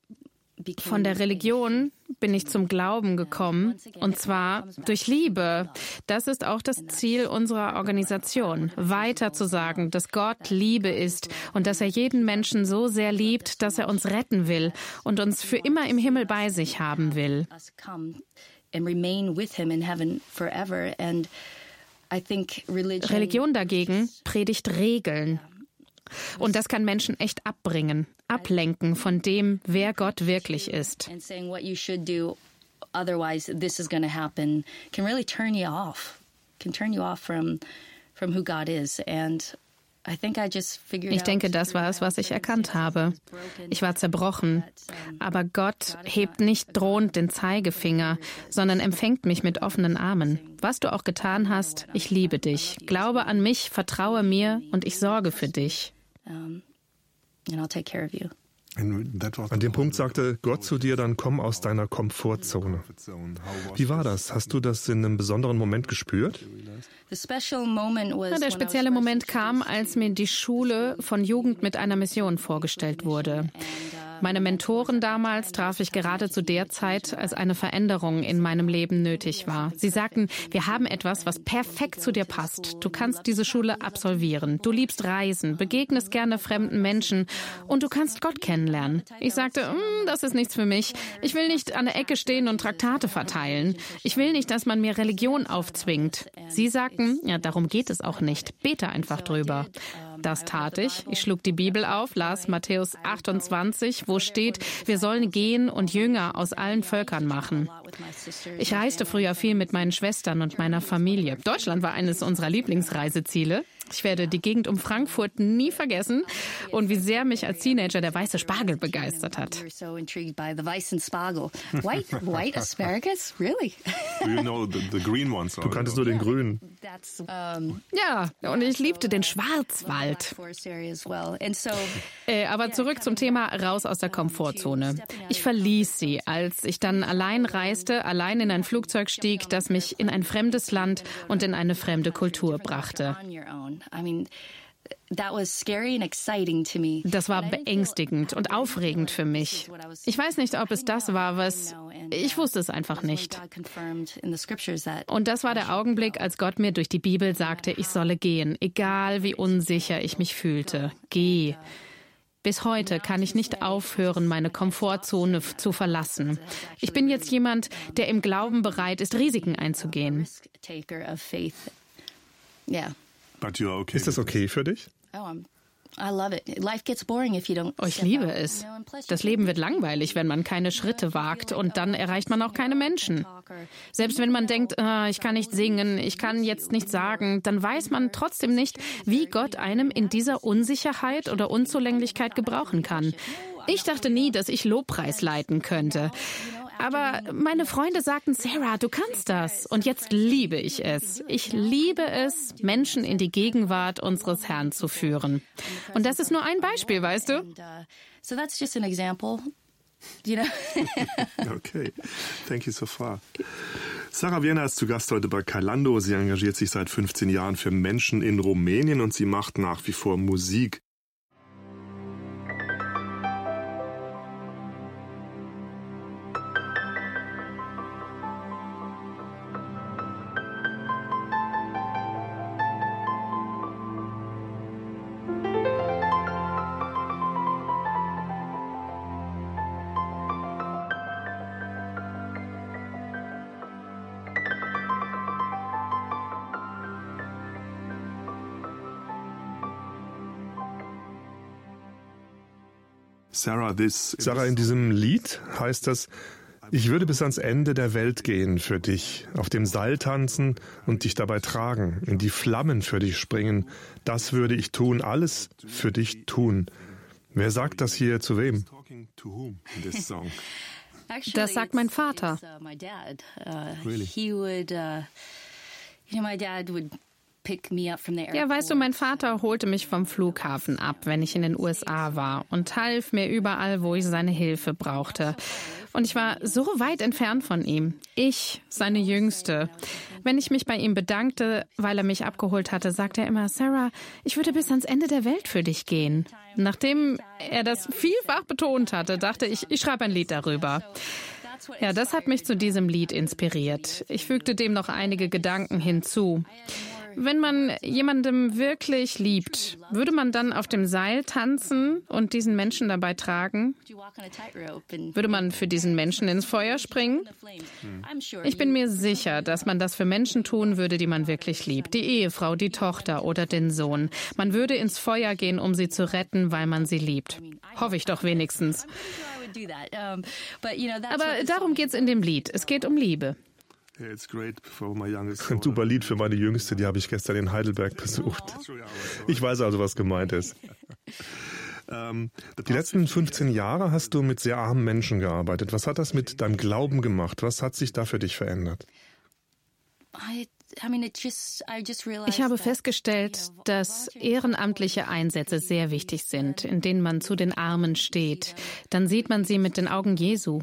von der Religion bin ich zum Glauben gekommen, und zwar durch Liebe. Das ist auch das Ziel unserer Organisation, weiter zu sagen, dass Gott Liebe ist und dass er jeden Menschen so sehr liebt, dass er uns retten will und uns für immer im Himmel bei sich haben will. Religion dagegen predigt Regeln. Und das kann Menschen echt abbringen, ablenken von dem, wer Gott wirklich ist. Otherwise, this is going to happen. Can really turn you off. Can turn you off from from who God is. And Ich denke, das war es, was ich erkannt habe. Ich war zerbrochen. Aber Gott hebt nicht drohend den Zeigefinger, sondern empfängt mich mit offenen Armen. Was du auch getan hast, ich liebe dich. Glaube an mich, vertraue mir und ich sorge für dich. And I'll take care of you. An dem Punkt sagte Gott zu dir, dann komm aus deiner Komfortzone. Wie war das? Hast du das in einem besonderen Moment gespürt? der spezielle Moment kam, als mir die Schule von Jugend mit einer Mission vorgestellt wurde. Meine Mentoren damals traf ich gerade zu der Zeit, als eine Veränderung in meinem Leben nötig war. Sie sagten, wir haben etwas, was perfekt zu dir passt. Du kannst diese Schule absolvieren. Du liebst Reisen, begegnest gerne fremden Menschen und du kannst Gott kennenlernen. Ich sagte, mm, das ist nichts für mich. Ich will nicht an der Ecke stehen und Traktate verteilen. Ich will nicht, dass man mir Religion aufzwingt. Sie sagten, ja, darum geht es auch nicht. Bete einfach drüber. Das tat ich. Ich schlug die Bibel auf, las Matthäus 28, wo steht, wir sollen gehen und Jünger aus allen Völkern machen. Ich reiste früher viel mit meinen Schwestern und meiner Familie. Deutschland war eines unserer Lieblingsreiseziele. Ich werde die Gegend um Frankfurt nie vergessen und wie sehr mich als Teenager der weiße Spargel begeistert hat. Du kanntest nur den grünen. Ja, und ich liebte den Schwarzwald. Äh, aber zurück zum Thema raus aus der Komfortzone. Ich verließ sie, als ich dann allein reiste, allein in ein Flugzeug stieg, das mich in ein fremdes Land und in eine fremde Kultur brachte. Das war beängstigend und aufregend für mich. Ich weiß nicht, ob es das war, was ich wusste es einfach nicht. Und das war der Augenblick, als Gott mir durch die Bibel sagte, ich solle gehen, egal wie unsicher ich mich fühlte. Geh. Bis heute kann ich nicht aufhören, meine Komfortzone zu verlassen. Ich bin jetzt jemand, der im Glauben bereit ist, Risiken einzugehen. Ist das okay für dich? Oh, ich liebe es. Das Leben wird langweilig, wenn man keine Schritte wagt und dann erreicht man auch keine Menschen. Selbst wenn man denkt, ah, ich kann nicht singen, ich kann jetzt nichts sagen, dann weiß man trotzdem nicht, wie Gott einem in dieser Unsicherheit oder Unzulänglichkeit gebrauchen kann. Ich dachte nie, dass ich Lobpreis leiten könnte. Aber meine Freunde sagten, Sarah, du kannst das. Und jetzt liebe ich es. Ich liebe es, Menschen in die Gegenwart unseres Herrn zu führen. Und das ist nur ein Beispiel, weißt du? So that's just an example. You know? *laughs* okay, thank you so far. Sarah Vienna ist zu Gast heute bei Kalando. Sie engagiert sich seit 15 Jahren für Menschen in Rumänien und sie macht nach wie vor Musik. Sarah, this Sarah, in diesem Lied heißt das, ich würde bis ans Ende der Welt gehen für dich, auf dem Seil tanzen und dich dabei tragen, in die Flammen für dich springen. Das würde ich tun, alles für dich tun. Wer sagt das hier zu wem? *laughs* Das sagt mein Vater. Really? Ja, weißt du, mein Vater holte mich vom Flughafen ab, wenn ich in den USA war und half mir überall, wo ich seine Hilfe brauchte. Und ich war so weit entfernt von ihm. Ich, seine Jüngste. Wenn ich mich bei ihm bedankte, weil er mich abgeholt hatte, sagte er immer, Sarah, ich würde bis ans Ende der Welt für dich gehen. Nachdem er das vielfach betont hatte, dachte ich, ich schreibe ein Lied darüber. Ja, das hat mich zu diesem Lied inspiriert. Ich fügte dem noch einige Gedanken hinzu. Wenn man jemandem wirklich liebt, würde man dann auf dem Seil tanzen und diesen Menschen dabei tragen? Würde man für diesen Menschen ins Feuer springen? Ich bin mir sicher, dass man das für Menschen tun würde, die man wirklich liebt. Die Ehefrau, die Tochter oder den Sohn. Man würde ins Feuer gehen, um sie zu retten, weil man sie liebt. Hoffe ich doch wenigstens. Aber darum geht es in dem Lied. Es geht um Liebe. Ein super Lied für meine Jüngste, die habe ich gestern in Heidelberg besucht. Ich weiß also, was gemeint ist. *laughs* Ähm, die letzten 15 Jahre hast du mit sehr armen Menschen gearbeitet. Was hat das mit deinem Glauben gemacht? Was hat sich da für dich verändert? Ich habe festgestellt, dass ehrenamtliche Einsätze sehr wichtig sind, in denen man zu den Armen steht. Dann sieht man sie mit den Augen Jesu.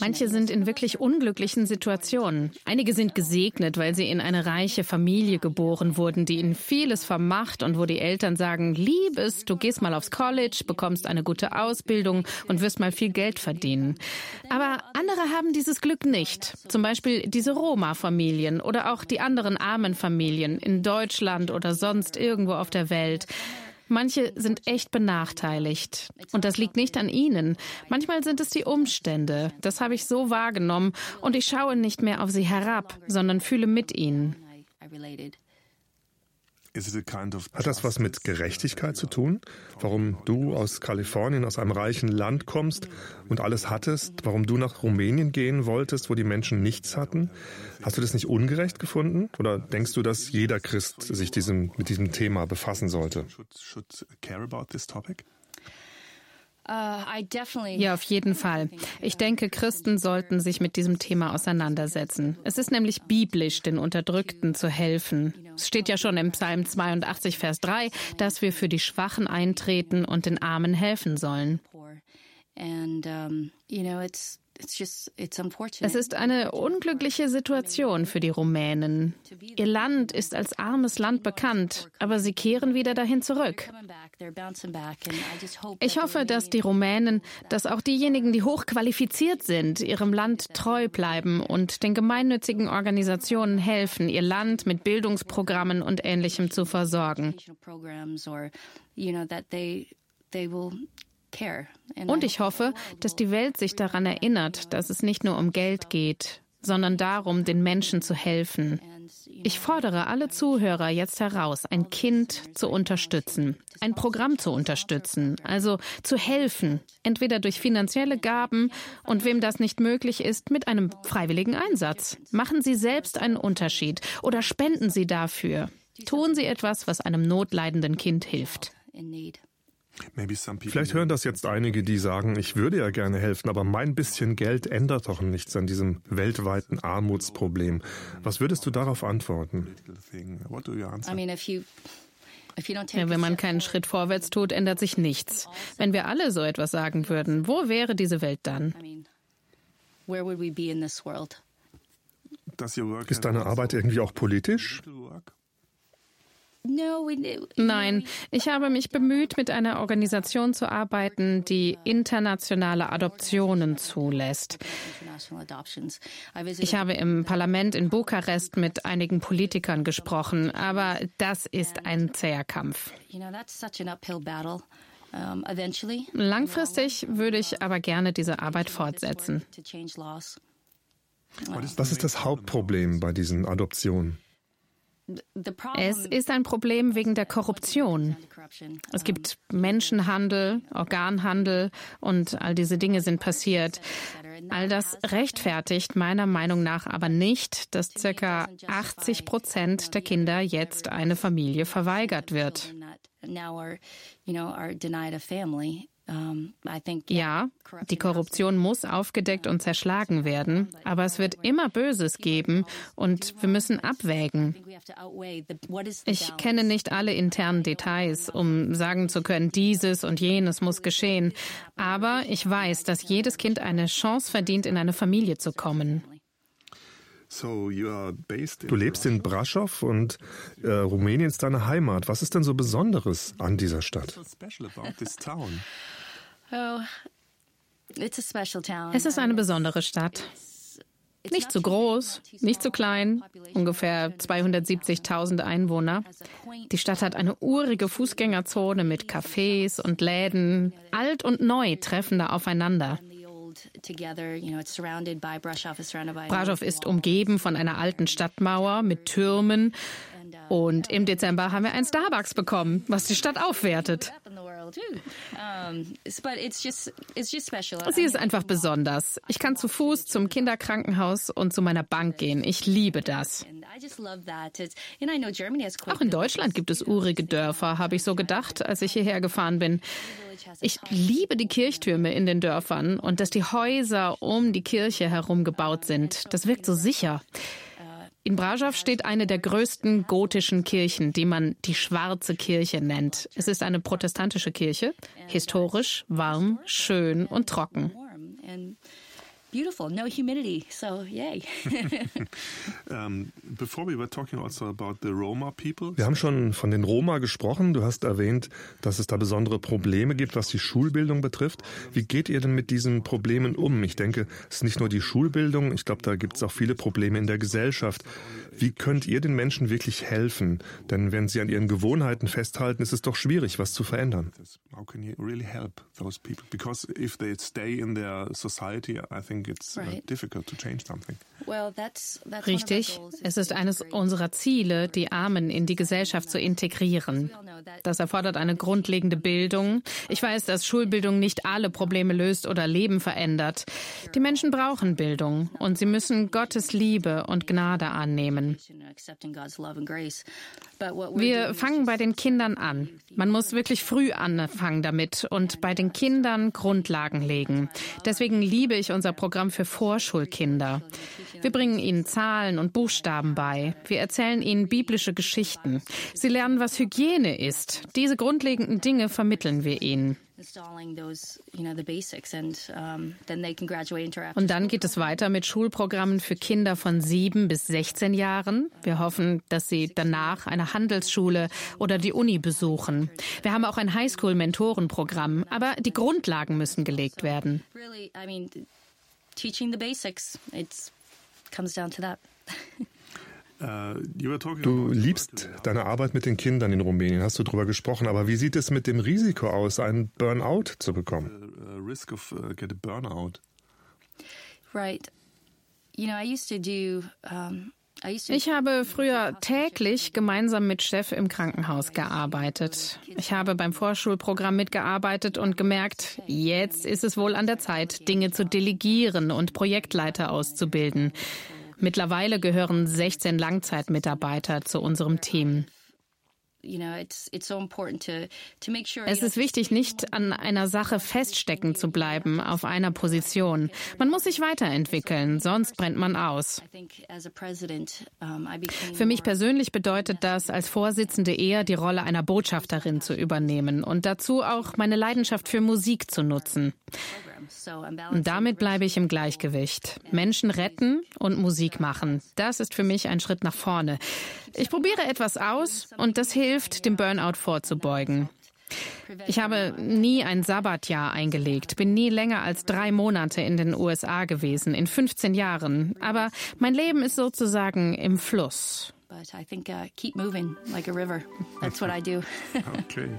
Manche sind in wirklich unglücklichen Situationen. Einige sind gesegnet, weil sie in eine reiche Familie geboren wurden, die ihnen vieles vermacht und wo die Eltern sagen, Liebes, du gehst mal aufs College, bekommst eine gute Ausbildung und wirst mal viel Geld verdienen. Aber andere haben dieses Glück nicht. Zum Beispiel diese Roma-Familien oder auch die anderen armen Familien in Deutschland oder sonst irgendwo auf der Welt. Manche sind echt benachteiligt. Und das liegt nicht an ihnen. Manchmal sind es die Umstände. Das habe ich so wahrgenommen. Und ich schaue nicht mehr auf sie herab, sondern fühle mit ihnen. Hat das was mit Gerechtigkeit zu tun? Warum du aus Kalifornien, aus einem reichen Land kommst und alles hattest? Warum du nach Rumänien gehen wolltest, wo die Menschen nichts hatten? Hast du das nicht ungerecht gefunden? Oder denkst du, dass jeder Christ sich diesem, mit diesem Thema befassen sollte? Uh, ja, auf jeden Fall. Ich denke, Christen sollten sich mit diesem Thema auseinandersetzen. Es ist nämlich biblisch, den Unterdrückten zu helfen. Es steht ja schon im Psalm 82, Vers 3, dass wir für die Schwachen eintreten und den Armen helfen sollen. And, um, you know, it's es ist eine unglückliche Situation für die Rumänen. Ihr Land ist als armes Land bekannt, aber sie kehren wieder dahin zurück. Ich hoffe, dass die Rumänen, dass auch diejenigen, die hochqualifiziert sind, ihrem Land treu bleiben und den gemeinnützigen Organisationen helfen, ihr Land mit Bildungsprogrammen und Ähnlichem zu versorgen. Und ich hoffe, dass die Welt sich daran erinnert, dass es nicht nur um Geld geht, sondern darum, den Menschen zu helfen. Ich fordere alle Zuhörer jetzt heraus, ein Kind zu unterstützen, ein Programm zu unterstützen, also zu helfen, entweder durch finanzielle Gaben und wem das nicht möglich ist, mit einem freiwilligen Einsatz. Machen Sie selbst einen Unterschied oder spenden Sie dafür. Tun Sie etwas, was einem notleidenden Kind hilft. Vielleicht hören das jetzt einige, die sagen, ich würde ja gerne helfen, aber mein bisschen Geld ändert doch nichts an diesem weltweiten Armutsproblem. Was würdest du darauf antworten? Ja, wenn man keinen Schritt vorwärts tut, ändert sich nichts. Wenn wir alle so etwas sagen würden, wo wäre diese Welt dann? Ist deine Arbeit irgendwie auch politisch? Nein, ich habe mich bemüht, mit einer Organisation zu arbeiten, die internationale Adoptionen zulässt. Ich habe im Parlament in Bukarest mit einigen Politikern gesprochen, aber das ist ein zäher Kampf. Langfristig würde ich aber gerne diese Arbeit fortsetzen. Was ist das Hauptproblem bei diesen Adoptionen? Es ist ein Problem wegen der Korruption. Es gibt Menschenhandel, Organhandel und all diese Dinge sind passiert. All das rechtfertigt meiner Meinung nach aber nicht, dass ca. 80 Prozent der Kinder jetzt eine Familie verweigert wird. Ja, die Korruption muss aufgedeckt und zerschlagen werden, aber es wird immer Böses geben und wir müssen abwägen. Ich kenne nicht alle internen Details, um sagen zu können, dieses und jenes muss geschehen, aber ich weiß, dass jedes Kind eine Chance verdient, in eine Familie zu kommen. Du lebst in Brasov und äh, Rumänien ist deine Heimat. Was ist denn so Besonderes an dieser Stadt? *laughs* Oh, es ist eine besondere Stadt. Nicht zu groß, nicht zu klein, ungefähr 270.000 Einwohner. Die Stadt hat eine urige Fußgängerzone mit Cafés und Läden. Alt und neu treffen da aufeinander. Brasov ist umgeben von einer alten Stadtmauer mit Türmen Und im Dezember haben wir ein Starbucks bekommen, was die Stadt aufwertet. Sie ist einfach besonders. Ich kann zu Fuß zum Kinderkrankenhaus und zu meiner Bank gehen. Ich liebe das. Auch in Deutschland gibt es urige Dörfer, habe ich so gedacht, als ich hierher gefahren bin. Ich liebe die Kirchtürme in den Dörfern und dass die Häuser um die Kirche herum gebaut sind. Das wirkt so sicher. In Brașov steht eine der größten gotischen Kirchen, die man die Schwarze Kirche nennt. Es ist eine protestantische Kirche, historisch, warm, schön und trocken beautiful, no humidity. So, yay. *laughs* um, before we were talking also about the Roma people. Wir haben schon von den Roma gesprochen. Du hast erwähnt, dass es da besondere Probleme gibt, was die Schulbildung betrifft. Wie geht ihr denn mit diesen Problemen um? Ich denke, es ist nicht nur die Schulbildung. Ich glaube, da gibt es auch viele Probleme in der Gesellschaft. Wie könnt ihr den Menschen wirklich helfen? Denn wenn sie an ihren Gewohnheiten festhalten, ist es doch schwierig, was zu verändern. How can you really help those people? Because if they stay in their society, I think Richtig. Es ist eines unserer Ziele, die Armen in die Gesellschaft zu integrieren. Das erfordert eine grundlegende Bildung. Ich weiß, dass Schulbildung nicht alle Probleme löst oder Leben verändert. Die Menschen brauchen Bildung und sie müssen Gottes Liebe und Gnade annehmen. Wir fangen bei den Kindern an. Man muss wirklich früh anfangen damit und bei den Kindern Grundlagen legen. Deswegen liebe ich unser Programm für Vorschulkinder. Wir bringen ihnen Zahlen und Buchstaben bei. Wir erzählen ihnen biblische Geschichten. Sie lernen, was Hygiene ist. Diese grundlegenden Dinge vermitteln wir ihnen. Und dann geht es weiter mit Schulprogrammen für Kinder von sieben bis 16 Jahren. Wir hoffen, dass sie danach eine Handelsschule oder die Uni besuchen. Wir haben auch ein Highschool-Mentorenprogramm, aber die Grundlagen müssen gelegt werden. Teaching the basics. It comes down to that. *laughs* Äh, du liebst deine Arbeit mit den Kindern in Rumänien, hast du darüber gesprochen, aber wie sieht es mit dem Risiko aus, einen Burnout zu bekommen? Risk of uh, get a burnout. Right. You know, I used to do um ich habe früher täglich gemeinsam mit Chef im Krankenhaus gearbeitet. Ich habe beim Vorschulprogramm mitgearbeitet und gemerkt, jetzt ist es wohl an der Zeit, Dinge zu delegieren und Projektleiter auszubilden. Mittlerweile gehören 16 Langzeitmitarbeiter zu unserem Team. Es ist wichtig, nicht an einer Sache feststecken zu bleiben, auf einer Position. Man muss sich weiterentwickeln, sonst brennt man aus. Für mich persönlich bedeutet das, als Vorsitzende eher die Rolle einer Botschafterin zu übernehmen und dazu auch meine Leidenschaft für Musik zu nutzen. Und damit bleibe ich im Gleichgewicht. Menschen retten und Musik machen. Das ist für mich ein Schritt nach vorne. Ich probiere etwas aus und das hilft, dem Burnout vorzubeugen. Ich habe nie ein Sabbatjahr eingelegt, bin nie länger als drei Monate in den USA gewesen, in 15 Jahren. Aber mein Leben ist sozusagen im Fluss. But I think uh, keep moving like a river. That's what I do. *laughs* okay.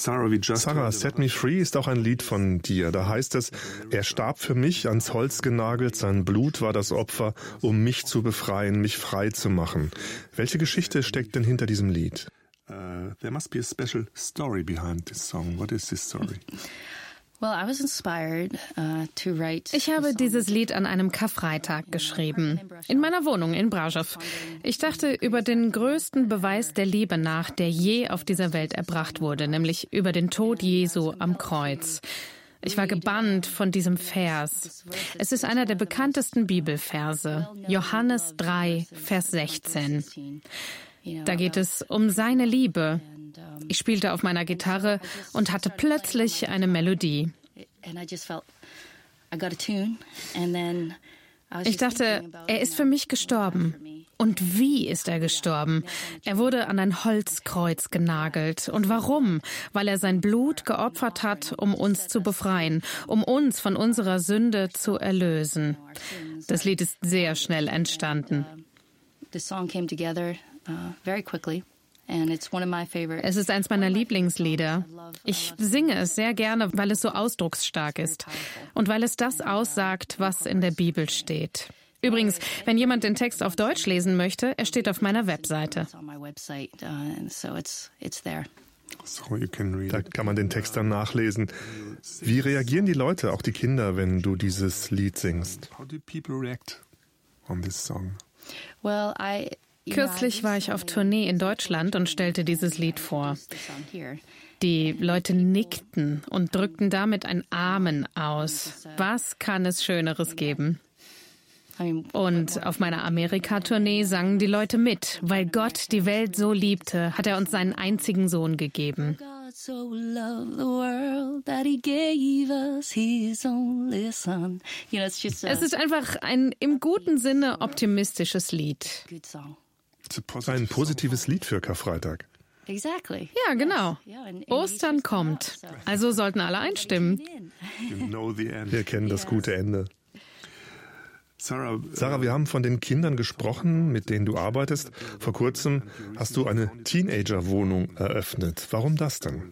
Sarah, Set Me Free ist auch ein Lied von dir. Da heißt es, er starb für mich, ans Holz genagelt, sein Blut war das Opfer, um mich zu befreien, mich frei zu machen. Welche Geschichte steckt denn hinter diesem Lied? Uh, there must be a special story behind this song. What is this story? *laughs* Uh, ich habe dieses Lied an einem Karfreitag geschrieben, in meiner Wohnung in Brașov. Ich dachte über den größten Beweis der Liebe nach, der je auf dieser Welt erbracht wurde, nämlich über den Tod Jesu am Kreuz. Ich war gebannt von diesem Vers. Es ist einer der bekanntesten Bibelverse, Johannes 3, Vers 16. Da geht es um seine Liebe, ich spielte auf meiner Gitarre und hatte plötzlich eine Melodie. Ich dachte, er ist für mich gestorben. Und wie ist er gestorben? Er wurde an ein Holzkreuz genagelt. Und warum? Weil er sein Blut geopfert hat, um uns zu befreien, um uns von unserer Sünde zu erlösen. Das Lied ist sehr schnell entstanden. Es ist eins meiner Lieblingslieder. Ich singe es sehr gerne, weil es so ausdrucksstark ist und weil es das aussagt, was in der Bibel steht. Übrigens, wenn jemand den Text auf Deutsch lesen möchte, er steht auf meiner Webseite. Da kann man den Text dann nachlesen. Wie reagieren die Leute, auch die Kinder, wenn du dieses Lied singst? Kürzlich war ich auf Tournee in Deutschland und stellte dieses Lied vor. Die Leute nickten und drückten damit ein Amen aus. Was kann es Schöneres geben? Und auf meiner Amerika-Tournee sangen die Leute mit. Weil Gott die Welt so liebte, hat er uns seinen einzigen Sohn gegeben. Es ist einfach ein im guten Sinne optimistisches Lied. Ein positives Lied für Karfreitag. Ja, genau. Ostern kommt. Also sollten alle einstimmen. *laughs* Wir kennen das gute Ende. Sarah, wir haben von den Kindern gesprochen, mit denen du arbeitest. Vor kurzem hast du eine Teenager-Wohnung eröffnet. Warum das denn?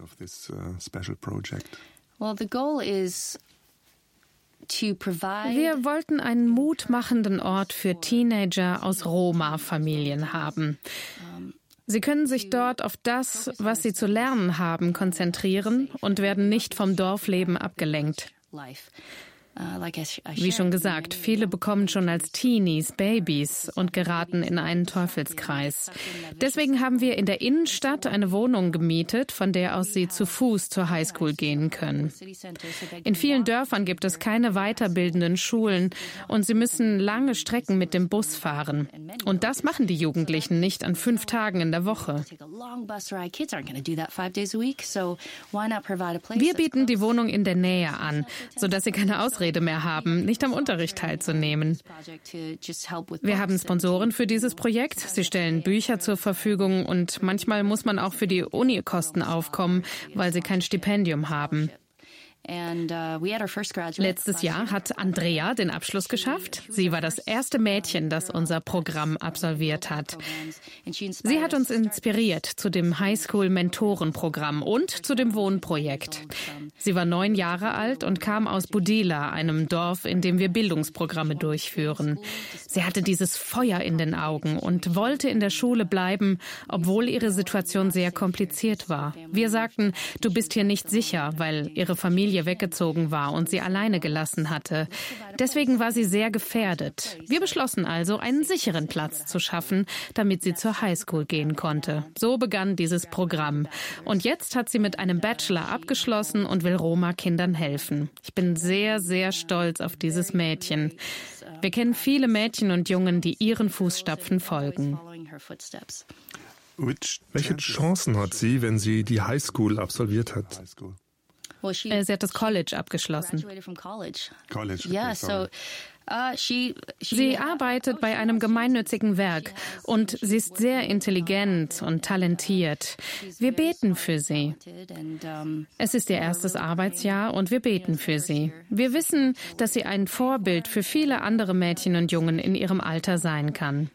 Wir wollten einen mutmachenden Ort für Teenager aus Roma-Familien haben. Sie können sich dort auf das, was sie zu lernen haben, konzentrieren und werden nicht vom Dorfleben abgelenkt. Wie schon gesagt, viele bekommen schon als Teenies Babys und geraten in einen Teufelskreis. Deswegen haben wir in der Innenstadt eine Wohnung gemietet, von der aus sie zu Fuß zur Highschool gehen können. In vielen Dörfern gibt es keine weiterbildenden Schulen und sie müssen lange Strecken mit dem Bus fahren. Und das machen die Jugendlichen nicht an fünf Tagen in der Woche. Wir bieten die Wohnung in der Nähe an, sodass sie keine Ausrede Ausrede mehr haben, nicht am Unterricht teilzunehmen. Wir haben Sponsoren für dieses Projekt. Sie stellen Bücher zur Verfügung und manchmal muss man auch für die Unikosten aufkommen, weil sie kein Stipendium haben. Uh, Letztes Jahr hat Andrea den Abschluss geschafft. Sie war das erste Mädchen, das unser Programm absolviert hat. Sie hat uns inspiriert zu dem Highschool-Mentorenprogramm und zu dem Wohnprojekt. Sie war neun Jahre alt und kam aus Budila, einem Dorf, in dem wir Bildungsprogramme durchführen. Sie hatte dieses Feuer in den Augen und wollte in der Schule bleiben, obwohl ihre Situation sehr kompliziert war. Wir sagten, du bist hier nicht sicher, weil ihre Familie Familie weggezogen war und sie alleine gelassen hatte. Deswegen war sie sehr gefährdet. Wir beschlossen also, einen sicheren Platz zu schaffen, damit sie zur Highschool gehen konnte. So begann dieses Programm. Und jetzt hat sie mit einem Bachelor abgeschlossen und will Roma-Kindern helfen. Ich bin sehr, sehr stolz auf dieses Mädchen. Wir kennen viele Mädchen und Jungen, die ihren Fußstapfen folgen. Welche Chancen hat sie, wenn sie die Highschool absolviert hat? Äh, sie hat das College abgeschlossen. College. Ja, so uh, Sie arbeitet bei einem gemeinnützigen Werk und sie ist sehr intelligent und talentiert. Wir beten für sie. Es ist ihr erstes Arbeitsjahr und wir beten für sie. Wir wissen, dass sie ein Vorbild für viele andere Mädchen und Jungen in ihrem Alter sein kann.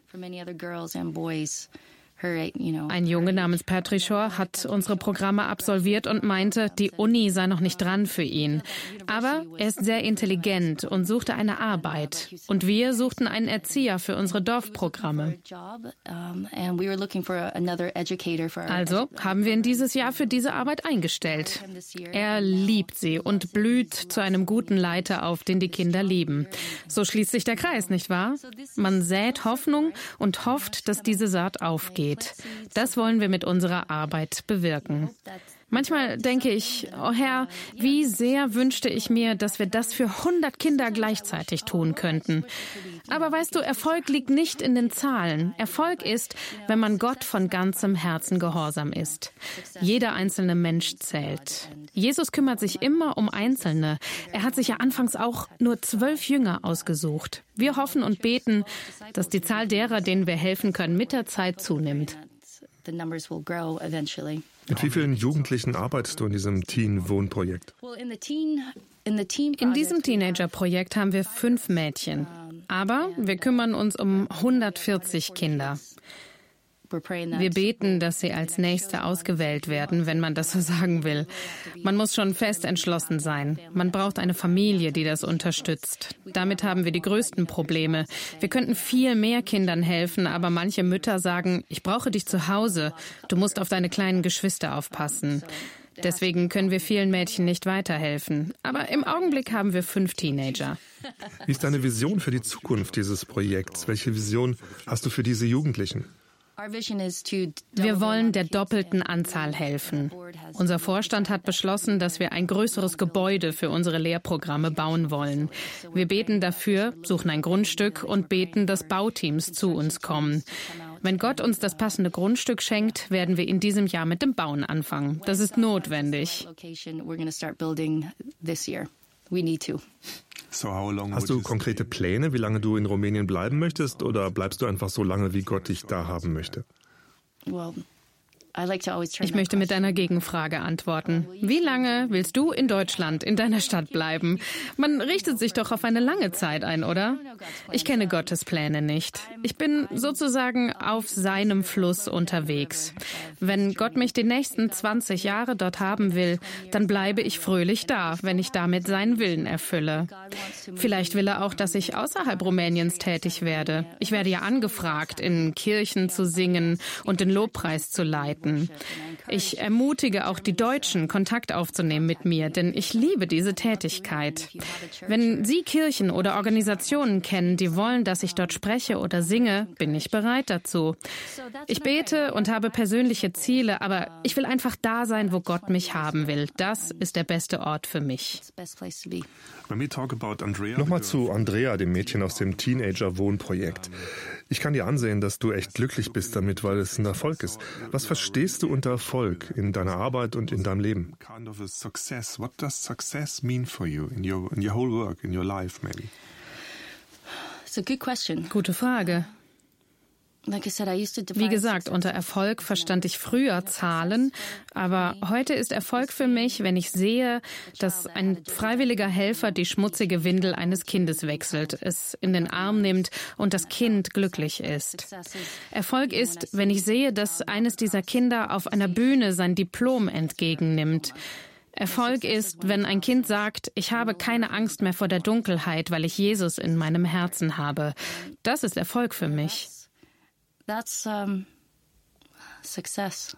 Ein Junge namens Patrick Shore hat unsere Programme absolviert und meinte, die Uni sei noch nicht dran für ihn. Aber er ist sehr intelligent und suchte eine Arbeit. Und wir suchten einen Erzieher für unsere Dorfprogramme. Also haben wir ihn dieses Jahr für diese Arbeit eingestellt. Er liebt sie und blüht zu einem guten Leiter auf, den die Kinder lieben. So schließt sich der Kreis, nicht wahr? Man sät Hoffnung und hofft, dass diese Saat aufgeht geht. Das wollen wir mit unserer Arbeit bewirken. Manchmal denke ich, oh Herr, wie sehr wünschte ich mir, dass wir das für 100 Kinder gleichzeitig tun könnten. Aber weißt du, Erfolg liegt nicht in den Zahlen. Erfolg ist, wenn man Gott von ganzem Herzen gehorsam ist. Jeder einzelne Mensch zählt. Jesus kümmert sich immer um Einzelne. Er hat sich ja anfangs auch nur zwölf Jünger ausgesucht. Wir hoffen und beten, dass die Zahl derer, denen wir helfen können, mit der Zeit zunimmt. Mit wie vielen Jugendlichen arbeitest du in diesem Teen-Wohnprojekt? In diesem Teenager-Projekt haben wir fünf Mädchen. Aber wir kümmern uns um 140 Kinder. Wir beten, dass sie als Nächste ausgewählt werden, wenn man das so sagen will. Man muss schon fest entschlossen sein. Man braucht eine Familie, die das unterstützt. Damit haben wir die größten Probleme. Wir könnten viel mehr Kindern helfen, aber manche Mütter sagen, ich brauche dich zu Hause. Du musst auf deine kleinen Geschwister aufpassen. Deswegen können wir vielen Mädchen nicht weiterhelfen. Aber im Augenblick haben wir fünf Teenager. Wie ist deine Vision für die Zukunft dieses Projekts? Welche Vision hast du für diese Jugendlichen? Wir wollen der doppelten Anzahl helfen. Unser Vorstand hat beschlossen, dass wir ein größeres Gebäude für unsere Lehrprogramme bauen wollen. Wir beten dafür, suchen ein Grundstück und beten, dass Bauteams zu uns kommen. Wenn Gott uns das passende Grundstück schenkt, werden wir in diesem Jahr mit dem Bauen anfangen. Das ist notwendig. Hast du konkrete Pläne, wie lange du in Rumänien bleiben möchtest, oder bleibst du einfach so lange, wie Gott dich da haben möchte? Ich möchte mit einer Gegenfrage antworten. Wie lange willst du in Deutschland, in deiner Stadt bleiben? Man richtet sich doch auf eine lange Zeit ein, oder? Ich kenne Gottes Pläne nicht. Ich bin sozusagen auf seinem Fluss unterwegs. Wenn Gott mich die nächsten 20 Jahre dort haben will, dann bleibe ich fröhlich da, wenn ich damit seinen Willen erfülle. Vielleicht will er auch, dass ich außerhalb Rumäniens tätig werde. Ich werde ja angefragt, in Kirchen zu singen und den Lobpreis zu leiten arbeiten. Ich ermutige auch die Deutschen, Kontakt aufzunehmen mit mir, denn ich liebe diese Tätigkeit. Wenn Sie Kirchen oder Organisationen kennen, die wollen, dass ich dort spreche oder singe, bin ich bereit dazu. Ich bete und habe persönliche Ziele, aber ich will einfach da sein, wo Gott mich haben will. Das ist der beste Ort für mich. Nochmal zu Andrea, dem Mädchen aus dem Teenager-Wohnprojekt. Ich kann dir ansehen, dass du echt glücklich bist damit, weil es ein Erfolg ist. Was verstehst du unter Erfolg in deiner Arbeit und in deinem Leben? Gute Frage. Wie gesagt, unter Erfolg verstand ich früher Zahlen, aber heute ist Erfolg für mich, wenn ich sehe, dass ein freiwilliger Helfer die schmutzige Windel eines Kindes wechselt, es in den Arm nimmt und das Kind glücklich ist. Erfolg ist, wenn ich sehe, dass eines dieser Kinder auf einer Bühne sein Diplom entgegennimmt. Erfolg ist, wenn ein Kind sagt, ich habe keine Angst mehr vor der Dunkelheit, weil ich Jesus in meinem Herzen habe. Das ist Erfolg für mich. That's um, success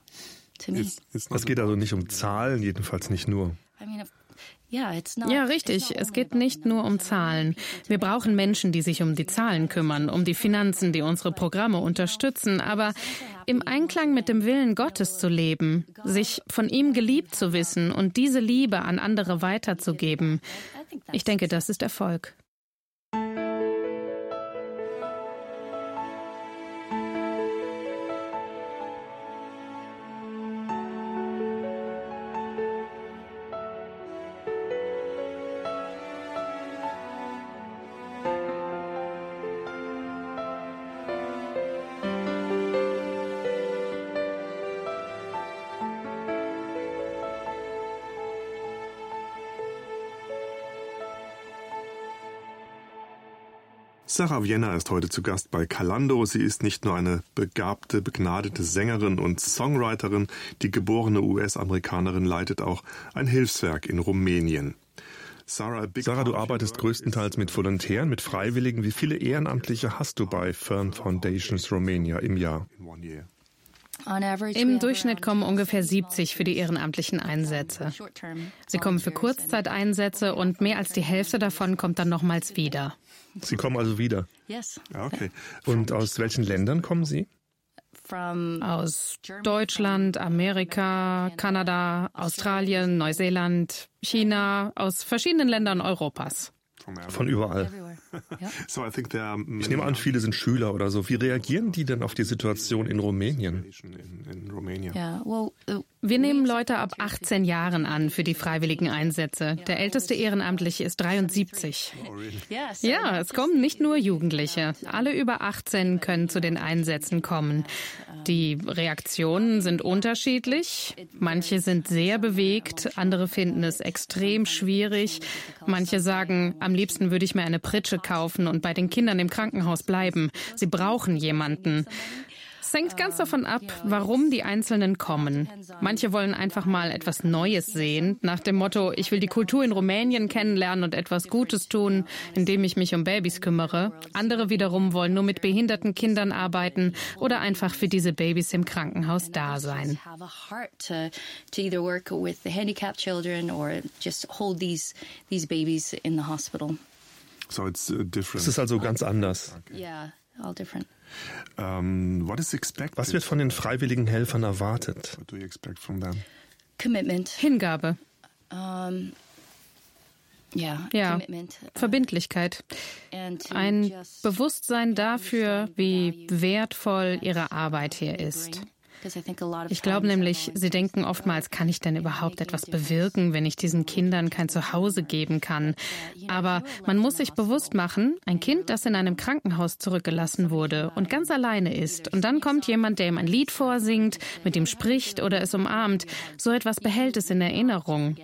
to me. Es geht also nicht um Zahlen, jedenfalls nicht nur. Ja, richtig. Es geht nicht nur um Zahlen. Wir brauchen Menschen, die sich um die Zahlen kümmern, um die Finanzen, die unsere Programme unterstützen, aber im Einklang mit dem Willen Gottes zu leben, sich von ihm geliebt zu wissen und diese Liebe an andere weiterzugeben. Ich denke, das ist Erfolg. Sarah Vienna ist heute zu Gast bei Kalando. Sie ist nicht nur eine begabte, begnadete Sängerin und Songwriterin, die geborene US-Amerikanerin leitet auch ein Hilfswerk in Rumänien. Sarah, Sarah, du arbeitest größtenteils mit Volontären, mit Freiwilligen. Wie viele Ehrenamtliche hast du bei Fern Foundations Romania im Jahr? Im Durchschnitt kommen ungefähr 70 für die ehrenamtlichen Einsätze. Sie kommen für Kurzzeiteinsätze und mehr als die Hälfte davon kommt dann nochmals wieder. Sie kommen also wieder? Yes. Okay. Und aus welchen Ländern kommen Sie? Aus Deutschland, Amerika, Kanada, Australien, Neuseeland, China, aus verschiedenen Ländern Europas. Von überall. *laughs* Ich nehme an, viele sind Schüler oder so. Wie reagieren die denn auf die Situation in Rumänien? Wir nehmen Leute ab 18 Jahren an für die freiwilligen Einsätze. Der älteste Ehrenamtliche ist 73. Ja, es kommen nicht nur Jugendliche. Alle über 18 können zu den Einsätzen kommen. Die Reaktionen sind unterschiedlich. Manche sind sehr bewegt, andere finden es extrem schwierig. Manche sagen, am liebsten würde ich mir eine Pritsche kaufen und bei den Kindern im Krankenhaus bleiben. Sie brauchen jemanden. Es hängt ganz davon ab, warum die Einzelnen kommen. Manche wollen einfach mal etwas Neues sehen, nach dem Motto, ich will die Kultur in Rumänien kennenlernen und etwas Gutes tun, indem ich mich um Babys kümmere. Andere wiederum wollen nur mit behinderten Kindern arbeiten oder einfach für diese Babys im Krankenhaus da sein. Es ist also ganz anders. Yeah, all different. Um, Was wird von den freiwilligen Helfern erwartet? Commitment. Hingabe. Um, yeah, ja, commitment. Verbindlichkeit. Ein Bewusstsein dafür, wie wertvoll ihre Arbeit hier ist. Ich glaube nämlich, sie denken oftmals, kann ich denn überhaupt etwas bewirken, wenn ich diesen Kindern kein Zuhause geben kann? Aber man muss sich bewusst machen, ein Kind, das in einem Krankenhaus zurückgelassen wurde und ganz alleine ist, und dann kommt jemand, der ihm ein Lied vorsingt, mit ihm spricht oder es umarmt, so etwas behält es in Erinnerung.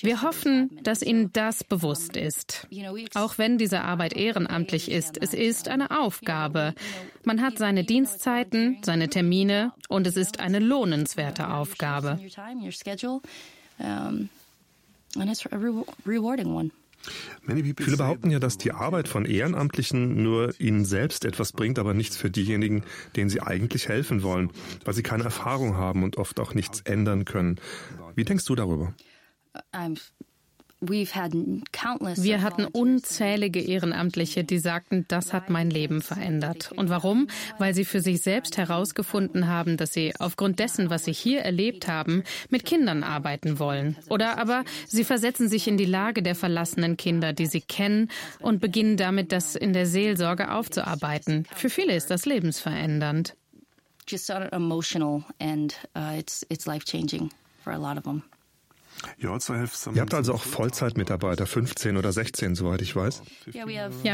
Wir hoffen, dass Ihnen das bewusst ist. Auch wenn diese Arbeit ehrenamtlich ist, es ist eine Aufgabe. Man hat seine Dienstzeiten, seine Termine und es ist eine lohnenswerte Aufgabe. Viele behaupten ja, dass die Arbeit von Ehrenamtlichen nur ihnen selbst etwas bringt, aber nichts für diejenigen, denen sie eigentlich helfen wollen, weil sie keine Erfahrung haben und oft auch nichts ändern können. Wie denkst du darüber? Wir hatten unzählige Ehrenamtliche, die sagten, das hat mein Leben verändert. Und warum? Weil sie für sich selbst herausgefunden haben, dass sie aufgrund dessen, was sie hier erlebt haben, mit Kindern arbeiten wollen. Oder aber sie versetzen sich in die Lage der verlassenen Kinder, die sie kennen, und beginnen damit, das in der Seelsorge aufzuarbeiten. Für viele ist das lebensverändernd. Just emotional and uh, it's, it's life changing for a lot of them. Ihr habt also auch Vollzeitmitarbeiter, 15 oder 16, soweit ich weiß. Ja,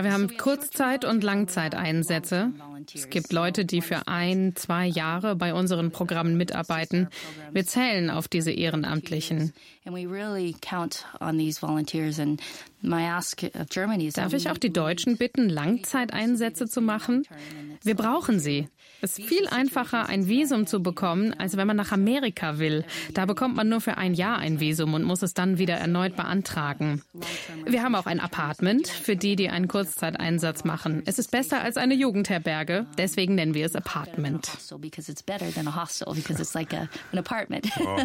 wir haben Kurzzeit- und Langzeiteinsätze. Es gibt Leute, die für ein, zwei Jahre bei unseren Programmen mitarbeiten. Wir zählen auf diese Ehrenamtlichen. Darf ich auch die Deutschen bitten, Langzeiteinsätze zu machen? Wir brauchen sie. Es ist viel einfacher, ein Visum zu bekommen, als wenn man nach Amerika will. Da bekommt man nur für ein Jahr ein Visum und muss es dann wieder erneut beantragen. Wir haben auch ein Apartment für die, die einen Kurzzeiteinsatz machen. Es ist besser als eine Jugendherberge, deswegen nennen wir es Apartment. Oh.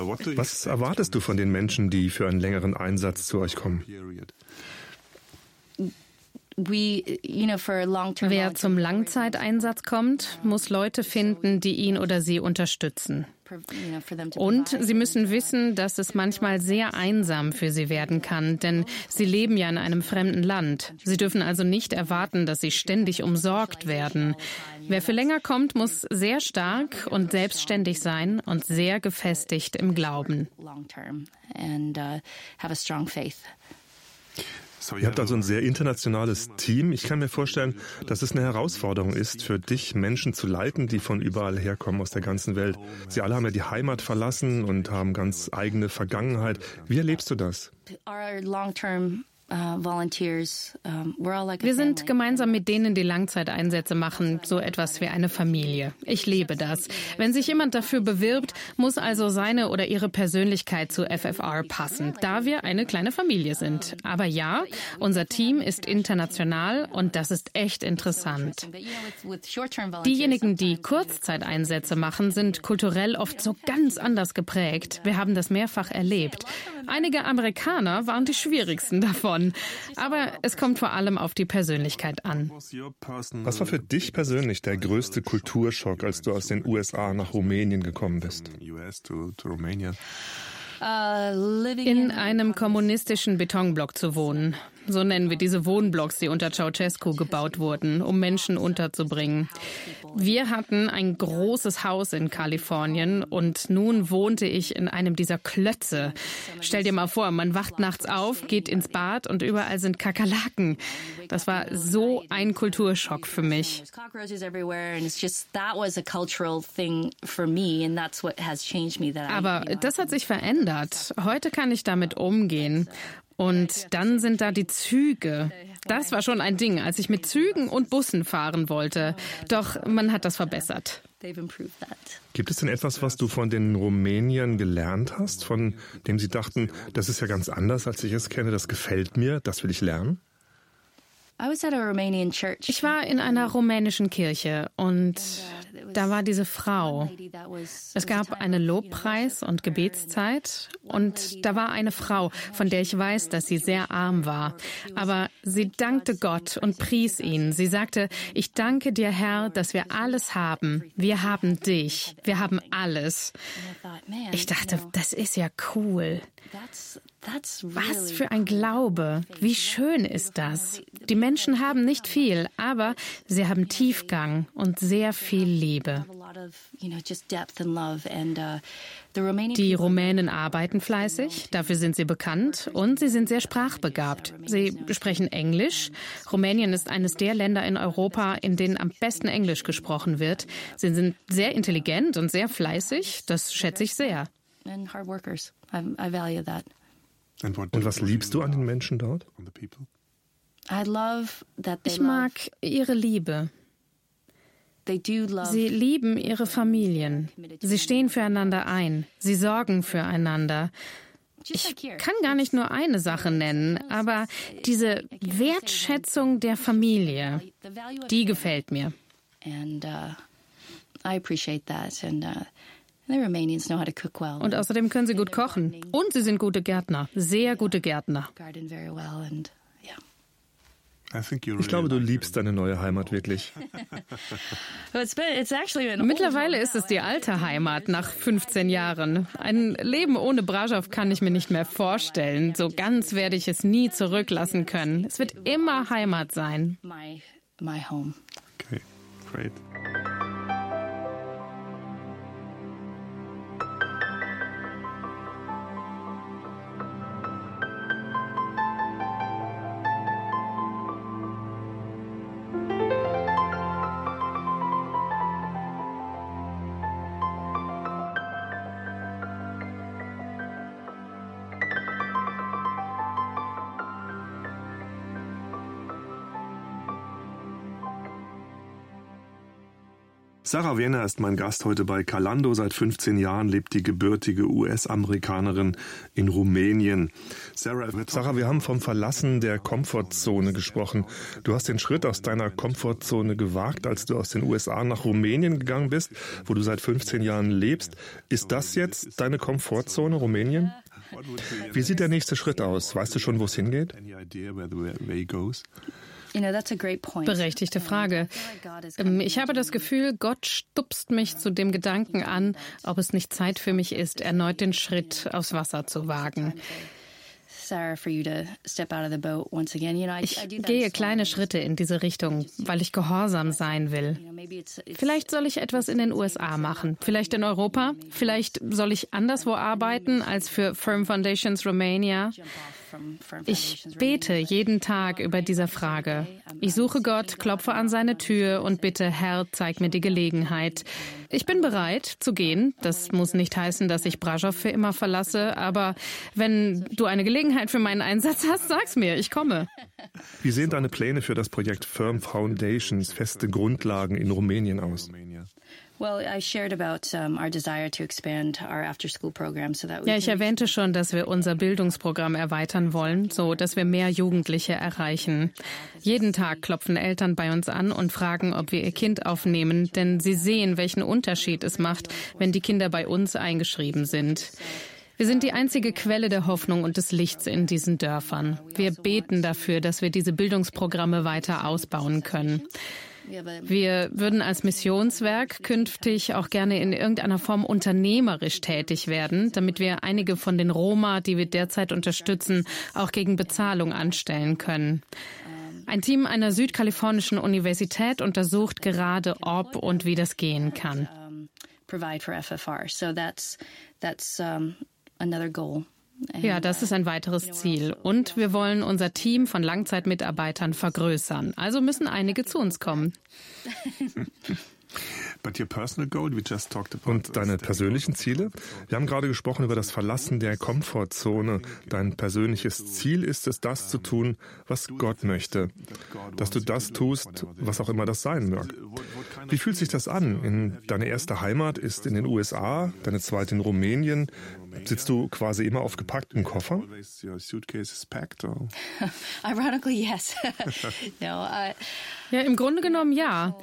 Uh, Was erwartest du von den Menschen, die für einen längeren Einsatz zu euch kommen? Wer zum Langzeiteinsatz kommt, muss Leute finden, die ihn oder sie unterstützen. Und sie müssen wissen, dass es manchmal sehr einsam für sie werden kann, denn sie leben ja in einem fremden Land. Sie dürfen also nicht erwarten, dass sie ständig umsorgt werden. Wer für länger kommt, muss sehr stark und selbstständig sein und sehr gefestigt im Glauben. Ihr habt also ein sehr internationales Team. Ich kann mir vorstellen, dass es eine Herausforderung ist, für dich Menschen zu leiten, die von überall herkommen aus der ganzen Welt. Sie alle haben ja die Heimat verlassen und haben ganz eigene Vergangenheit. Wie erlebst du das? Wir sind gemeinsam mit denen, die Langzeiteinsätze machen, so etwas wie eine Familie. Ich liebe das. Wenn sich jemand dafür bewirbt, muss also seine oder ihre Persönlichkeit zu FFR passen, da wir eine kleine Familie sind. Aber ja, unser Team ist international und das ist echt interessant. Diejenigen, die Kurzzeiteinsätze machen, sind kulturell oft so ganz anders geprägt. Wir haben das mehrfach erlebt. Einige Amerikaner waren die schwierigsten davon. Davon. Aber es kommt vor allem auf die Persönlichkeit an. Was war für dich persönlich der größte Kulturschock, als du aus den USA nach Rumänien gekommen bist? In einem kommunistischen Betonblock zu wohnen. So nennen wir diese Wohnblocks, die unter Ceausescu gebaut wurden, um Menschen unterzubringen. Wir hatten ein großes Haus in Kalifornien und nun wohnte ich in einem dieser Klötze. Stell dir mal vor, man wacht nachts auf, geht ins Bad und überall sind Kakerlaken. Das war so ein Kulturschock für mich. Aber das hat sich verändert. Heute kann ich damit umgehen. Und dann sind da die Züge. Das war schon ein Ding, als ich mit Zügen und Bussen fahren wollte. Doch man hat das verbessert. Gibt es denn etwas, was du von den Rumäniern gelernt hast, von dem sie dachten, das ist ja ganz anders, als ich es kenne, das gefällt mir, das will ich lernen? Ich war in einer rumänischen Kirche und da war diese Frau. Es gab eine Lobpreis- und Gebetszeit und da war eine Frau, von der ich weiß, dass sie sehr arm war. Aber sie dankte Gott und pries ihn. Sie sagte, ich danke dir, Herr, dass wir alles haben. Wir haben dich. Wir haben alles. Ich dachte, das ist ja cool. Was für ein Glaube. Wie schön ist das. Die Menschen haben nicht viel, aber sie haben Tiefgang und sehr viel Liebe. Die Rumänen arbeiten fleißig, dafür sind sie bekannt und sie sind sehr sprachbegabt. Sie sprechen Englisch. Rumänien ist eines der Länder in Europa, in denen am besten Englisch gesprochen wird. Sie sind sehr intelligent und sehr fleißig, das schätze ich sehr. Und was liebst du an den Menschen dort? Ich mag ihre Liebe. Sie lieben ihre Familien. Sie stehen füreinander ein. Sie sorgen füreinander. Ich kann gar nicht nur eine Sache nennen, aber diese Wertschätzung der Familie, die gefällt mir. And uh, I appreciate that. And uh, und außerdem können sie gut kochen. Und sie sind gute Gärtner. Sehr gute Gärtner. Ich glaube, du liebst deine neue Heimat wirklich. *laughs* Mittlerweile ist es die alte Heimat nach 15 Jahren. Ein Leben ohne Brasov kann ich mir nicht mehr vorstellen. So ganz werde ich es nie zurücklassen können. Es wird immer Heimat sein. Okay, great. Sarah Werner ist mein Gast heute bei Calando. Seit 15 Jahren lebt die gebürtige US-Amerikanerin in Rumänien. Sarah, Sarah, wir haben vom Verlassen der Komfortzone gesprochen. Du hast den Schritt aus deiner Komfortzone gewagt, als du aus den USA nach Rumänien gegangen bist, wo du seit 15 Jahren lebst. Ist das jetzt deine Komfortzone, Rumänien? Wie sieht der nächste Schritt aus? Weißt du schon, wo es hingeht? Berechtigte Frage. Ähm, ich habe das Gefühl, Gott stupst mich zu dem Gedanken an, ob es nicht Zeit für mich ist, erneut den Schritt aufs Wasser zu wagen. Ich gehe kleine Schritte in diese Richtung, weil ich gehorsam sein will. Vielleicht soll ich etwas in den USA machen, vielleicht in Europa, vielleicht soll ich anderswo arbeiten als für Firm Foundations Romania. Ich bete jeden Tag über diese Frage. Ich suche Gott, klopfe an seine Tür und bitte, Herr, zeig mir die Gelegenheit. Ich bin bereit zu gehen. Das muss nicht heißen, dass ich Brasov für immer verlasse, aber wenn du eine Gelegenheit für meinen Einsatz hast, sag's mir, ich komme. Wie sehen deine Pläne für das Projekt Firm Foundations, feste Grundlagen in Rumänien aus? Ja, ich erwähnte schon, dass wir unser Bildungsprogramm erweitern wollen, so dass wir mehr Jugendliche erreichen. Jeden Tag klopfen Eltern bei uns an und fragen, ob wir ihr Kind aufnehmen, denn sie sehen, welchen Unterschied es macht, wenn die Kinder bei uns eingeschrieben sind. Wir sind die einzige Quelle der Hoffnung und des Lichts in diesen Dörfern. Wir beten dafür, dass wir diese Bildungsprogramme weiter ausbauen können. Wir würden als Missionswerk künftig auch gerne in irgendeiner Form unternehmerisch tätig werden, damit wir einige von den Roma, die wir derzeit unterstützen, auch gegen Bezahlung anstellen können. Ein Team einer südkalifornischen Universität untersucht gerade, ob und wie das gehen kann. Ja, das ist ein weiteres Ziel. Und wir wollen unser Team von Langzeitmitarbeitern vergrößern. Also müssen einige zu uns kommen. *laughs* Und deine persönlichen Ziele? Wir haben gerade gesprochen über das Verlassen der Komfortzone. Dein persönliches Ziel ist es, das zu tun, was Gott möchte. Dass du das tust, was auch immer das sein mag. Wie fühlt sich das an? In deine erste Heimat ist in den USA, deine zweite in Rumänien. Sitzt du quasi immer auf gepackten Koffern? *laughs* *laughs* Ironically, yes. *laughs* no, I... Ja, im Grunde genommen ja.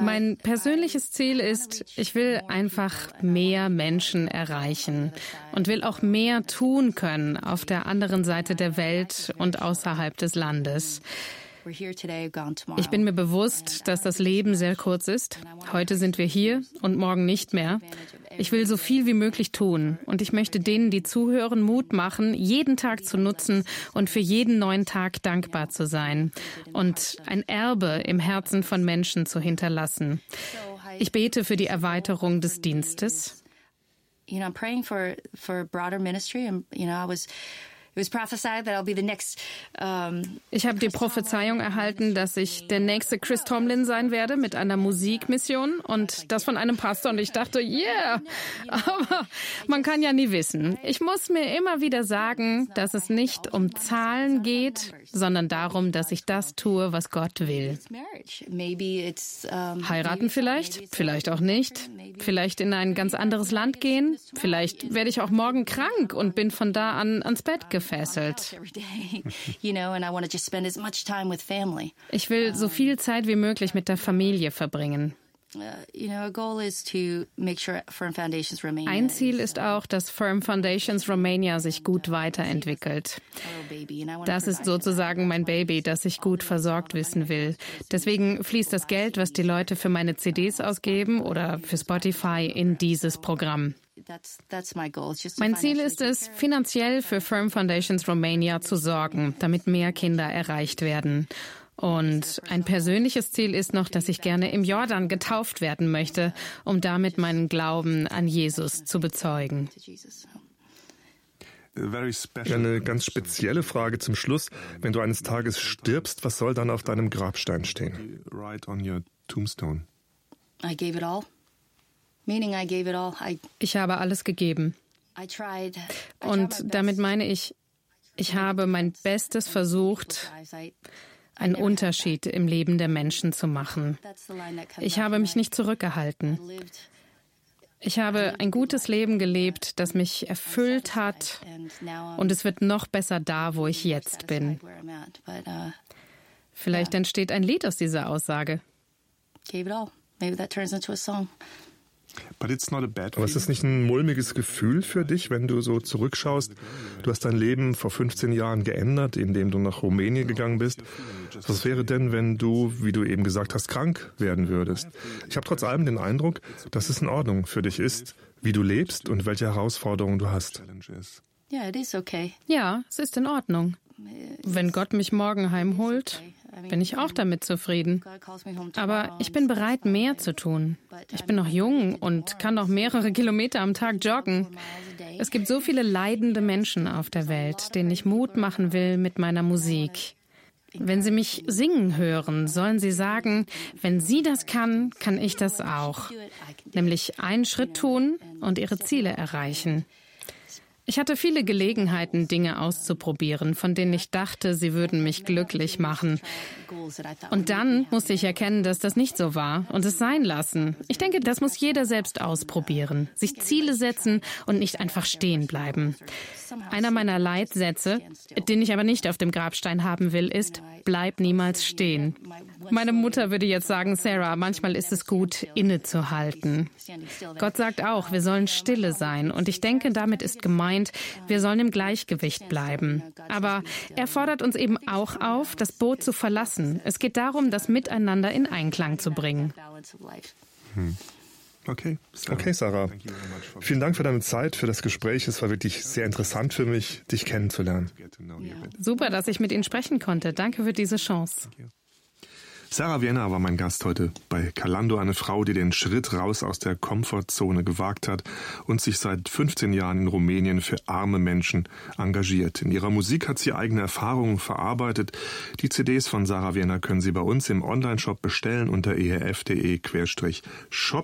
Mein persönliches Ziel ist, ich will einfach mehr Menschen erreichen und will auch mehr tun können auf der anderen Seite der Welt und außerhalb des Landes. Ich bin mir bewusst, dass das Leben sehr kurz ist. Heute sind wir hier und morgen nicht mehr. Ich will so viel wie möglich tun und ich möchte denen, die zuhören, Mut machen, jeden Tag zu nutzen und für jeden neuen Tag dankbar zu sein und ein Erbe im Herzen von Menschen zu hinterlassen. Ich bete für die Erweiterung des Dienstes. You know, I'm praying for for broader ministry and you know, I was ich habe die Prophezeiung erhalten, dass ich der nächste Chris Tomlin sein werde mit einer Musikmission und das von einem Pastor. Und ich dachte, yeah, aber man kann ja nie wissen. Ich muss mir immer wieder sagen, dass es nicht um Zahlen geht, sondern darum, dass ich das tue, was Gott will. Heiraten vielleicht, vielleicht auch nicht. Vielleicht in ein ganz anderes Land gehen. Vielleicht werde ich auch morgen krank und bin von da an ans Bett gefallen gefesselt. *laughs* Ich will so viel Zeit wie möglich mit der Familie verbringen. Ein Ziel ist auch, dass Firm Foundations Romania sich gut weiterentwickelt. Das ist sozusagen mein Baby, das ich gut versorgt wissen will. Deswegen fließt das Geld, was die Leute für meine CDs ausgeben oder für Spotify, in dieses Programm. Mein Ziel ist es, finanziell für Firm Foundations Romania zu sorgen, damit mehr Kinder erreicht werden. Und ein persönliches Ziel ist noch, dass ich gerne im Jordan getauft werden möchte, um damit meinen Glauben an Jesus zu bezeugen. Eine ganz spezielle Frage zum Schluss. Wenn du eines Tages stirbst, was soll dann auf deinem Grabstein stehen? I gave it all. Ich habe alles gegeben. Und damit meine ich, ich habe mein Bestes versucht, einen Unterschied im Leben der Menschen zu machen. Ich habe mich nicht zurückgehalten. Ich habe ein gutes Leben gelebt, das mich erfüllt hat und es wird noch besser da, wo ich jetzt bin. Uh, Vielleicht entsteht ein Lied aus dieser Aussage. Gave it all. Maybe that turns into a song. Aber ist es nicht ein mulmiges Gefühl für dich, wenn du so zurückschaust? Du hast dein Leben vor 15 Jahren geändert, indem du nach Rumänien gegangen bist. Was wäre denn, wenn du, wie du eben gesagt hast, krank werden würdest? Ich habe trotz allem den Eindruck, dass es in Ordnung für dich ist, wie du lebst und welche Herausforderungen du hast. Ja, es ist in Ordnung. Wenn Gott mich morgen heimholt, bin ich auch damit zufrieden. Aber ich bin bereit, mehr zu tun. Ich bin noch jung und kann noch mehrere *laughs* Kilometer am Tag joggen. Es gibt so viele leidende Menschen auf der Welt, denen ich Mut machen will mit meiner Musik. Wenn Sie mich singen hören, sollen Sie sagen, wenn sie das kann, kann ich das auch. Nämlich einen Schritt tun und ihre Ziele erreichen. Ich hatte viele Gelegenheiten, Dinge auszuprobieren, von denen ich dachte, sie würden mich glücklich machen. Und dann musste ich erkennen, dass das nicht so war und es sein lassen. Ich denke, das muss jeder selbst ausprobieren, sich Ziele setzen und nicht einfach stehen bleiben. Einer meiner Leitsätze, den ich aber nicht auf dem Grabstein haben will, ist, bleib niemals stehen. Meine Mutter würde jetzt sagen, Sarah, manchmal ist es gut, innezuhalten. Gott sagt auch, wir sollen stille sein. Und ich denke, damit ist gemeint, wir sollen im Gleichgewicht bleiben. Aber er fordert uns eben auch auf, das Boot zu verlassen. Es geht darum, das Miteinander in Einklang zu bringen. Hm. Okay, Sarah. okay, Sarah. Vielen Dank für deine Zeit, für das Gespräch. Es war wirklich sehr interessant für mich, dich kennenzulernen. Super, dass ich mit Ihnen sprechen konnte. Danke für diese Chance. Sarah Vienna war mein Gast heute bei Calando, eine Frau, die den Schritt raus aus der Komfortzone gewagt hat und sich seit 15 Jahren in Rumänien für arme Menschen engagiert. In ihrer Musik hat sie eigene Erfahrungen verarbeitet. Die CDs von Sarah Vienna können Sie bei uns im Onlineshop bestellen unter erf.de-shop.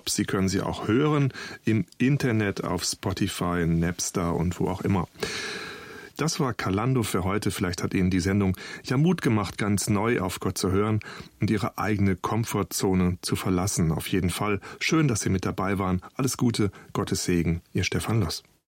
Sie können sie auch hören im Internet auf Spotify, Napster und wo auch immer. Das war Kalando für heute. Vielleicht hat Ihnen die Sendung ja Mut gemacht, ganz neu auf Gott zu hören und Ihre eigene Komfortzone zu verlassen. Auf jeden Fall schön, dass Sie mit dabei waren. Alles Gute, Gottes Segen, Ihr Stefan Loss.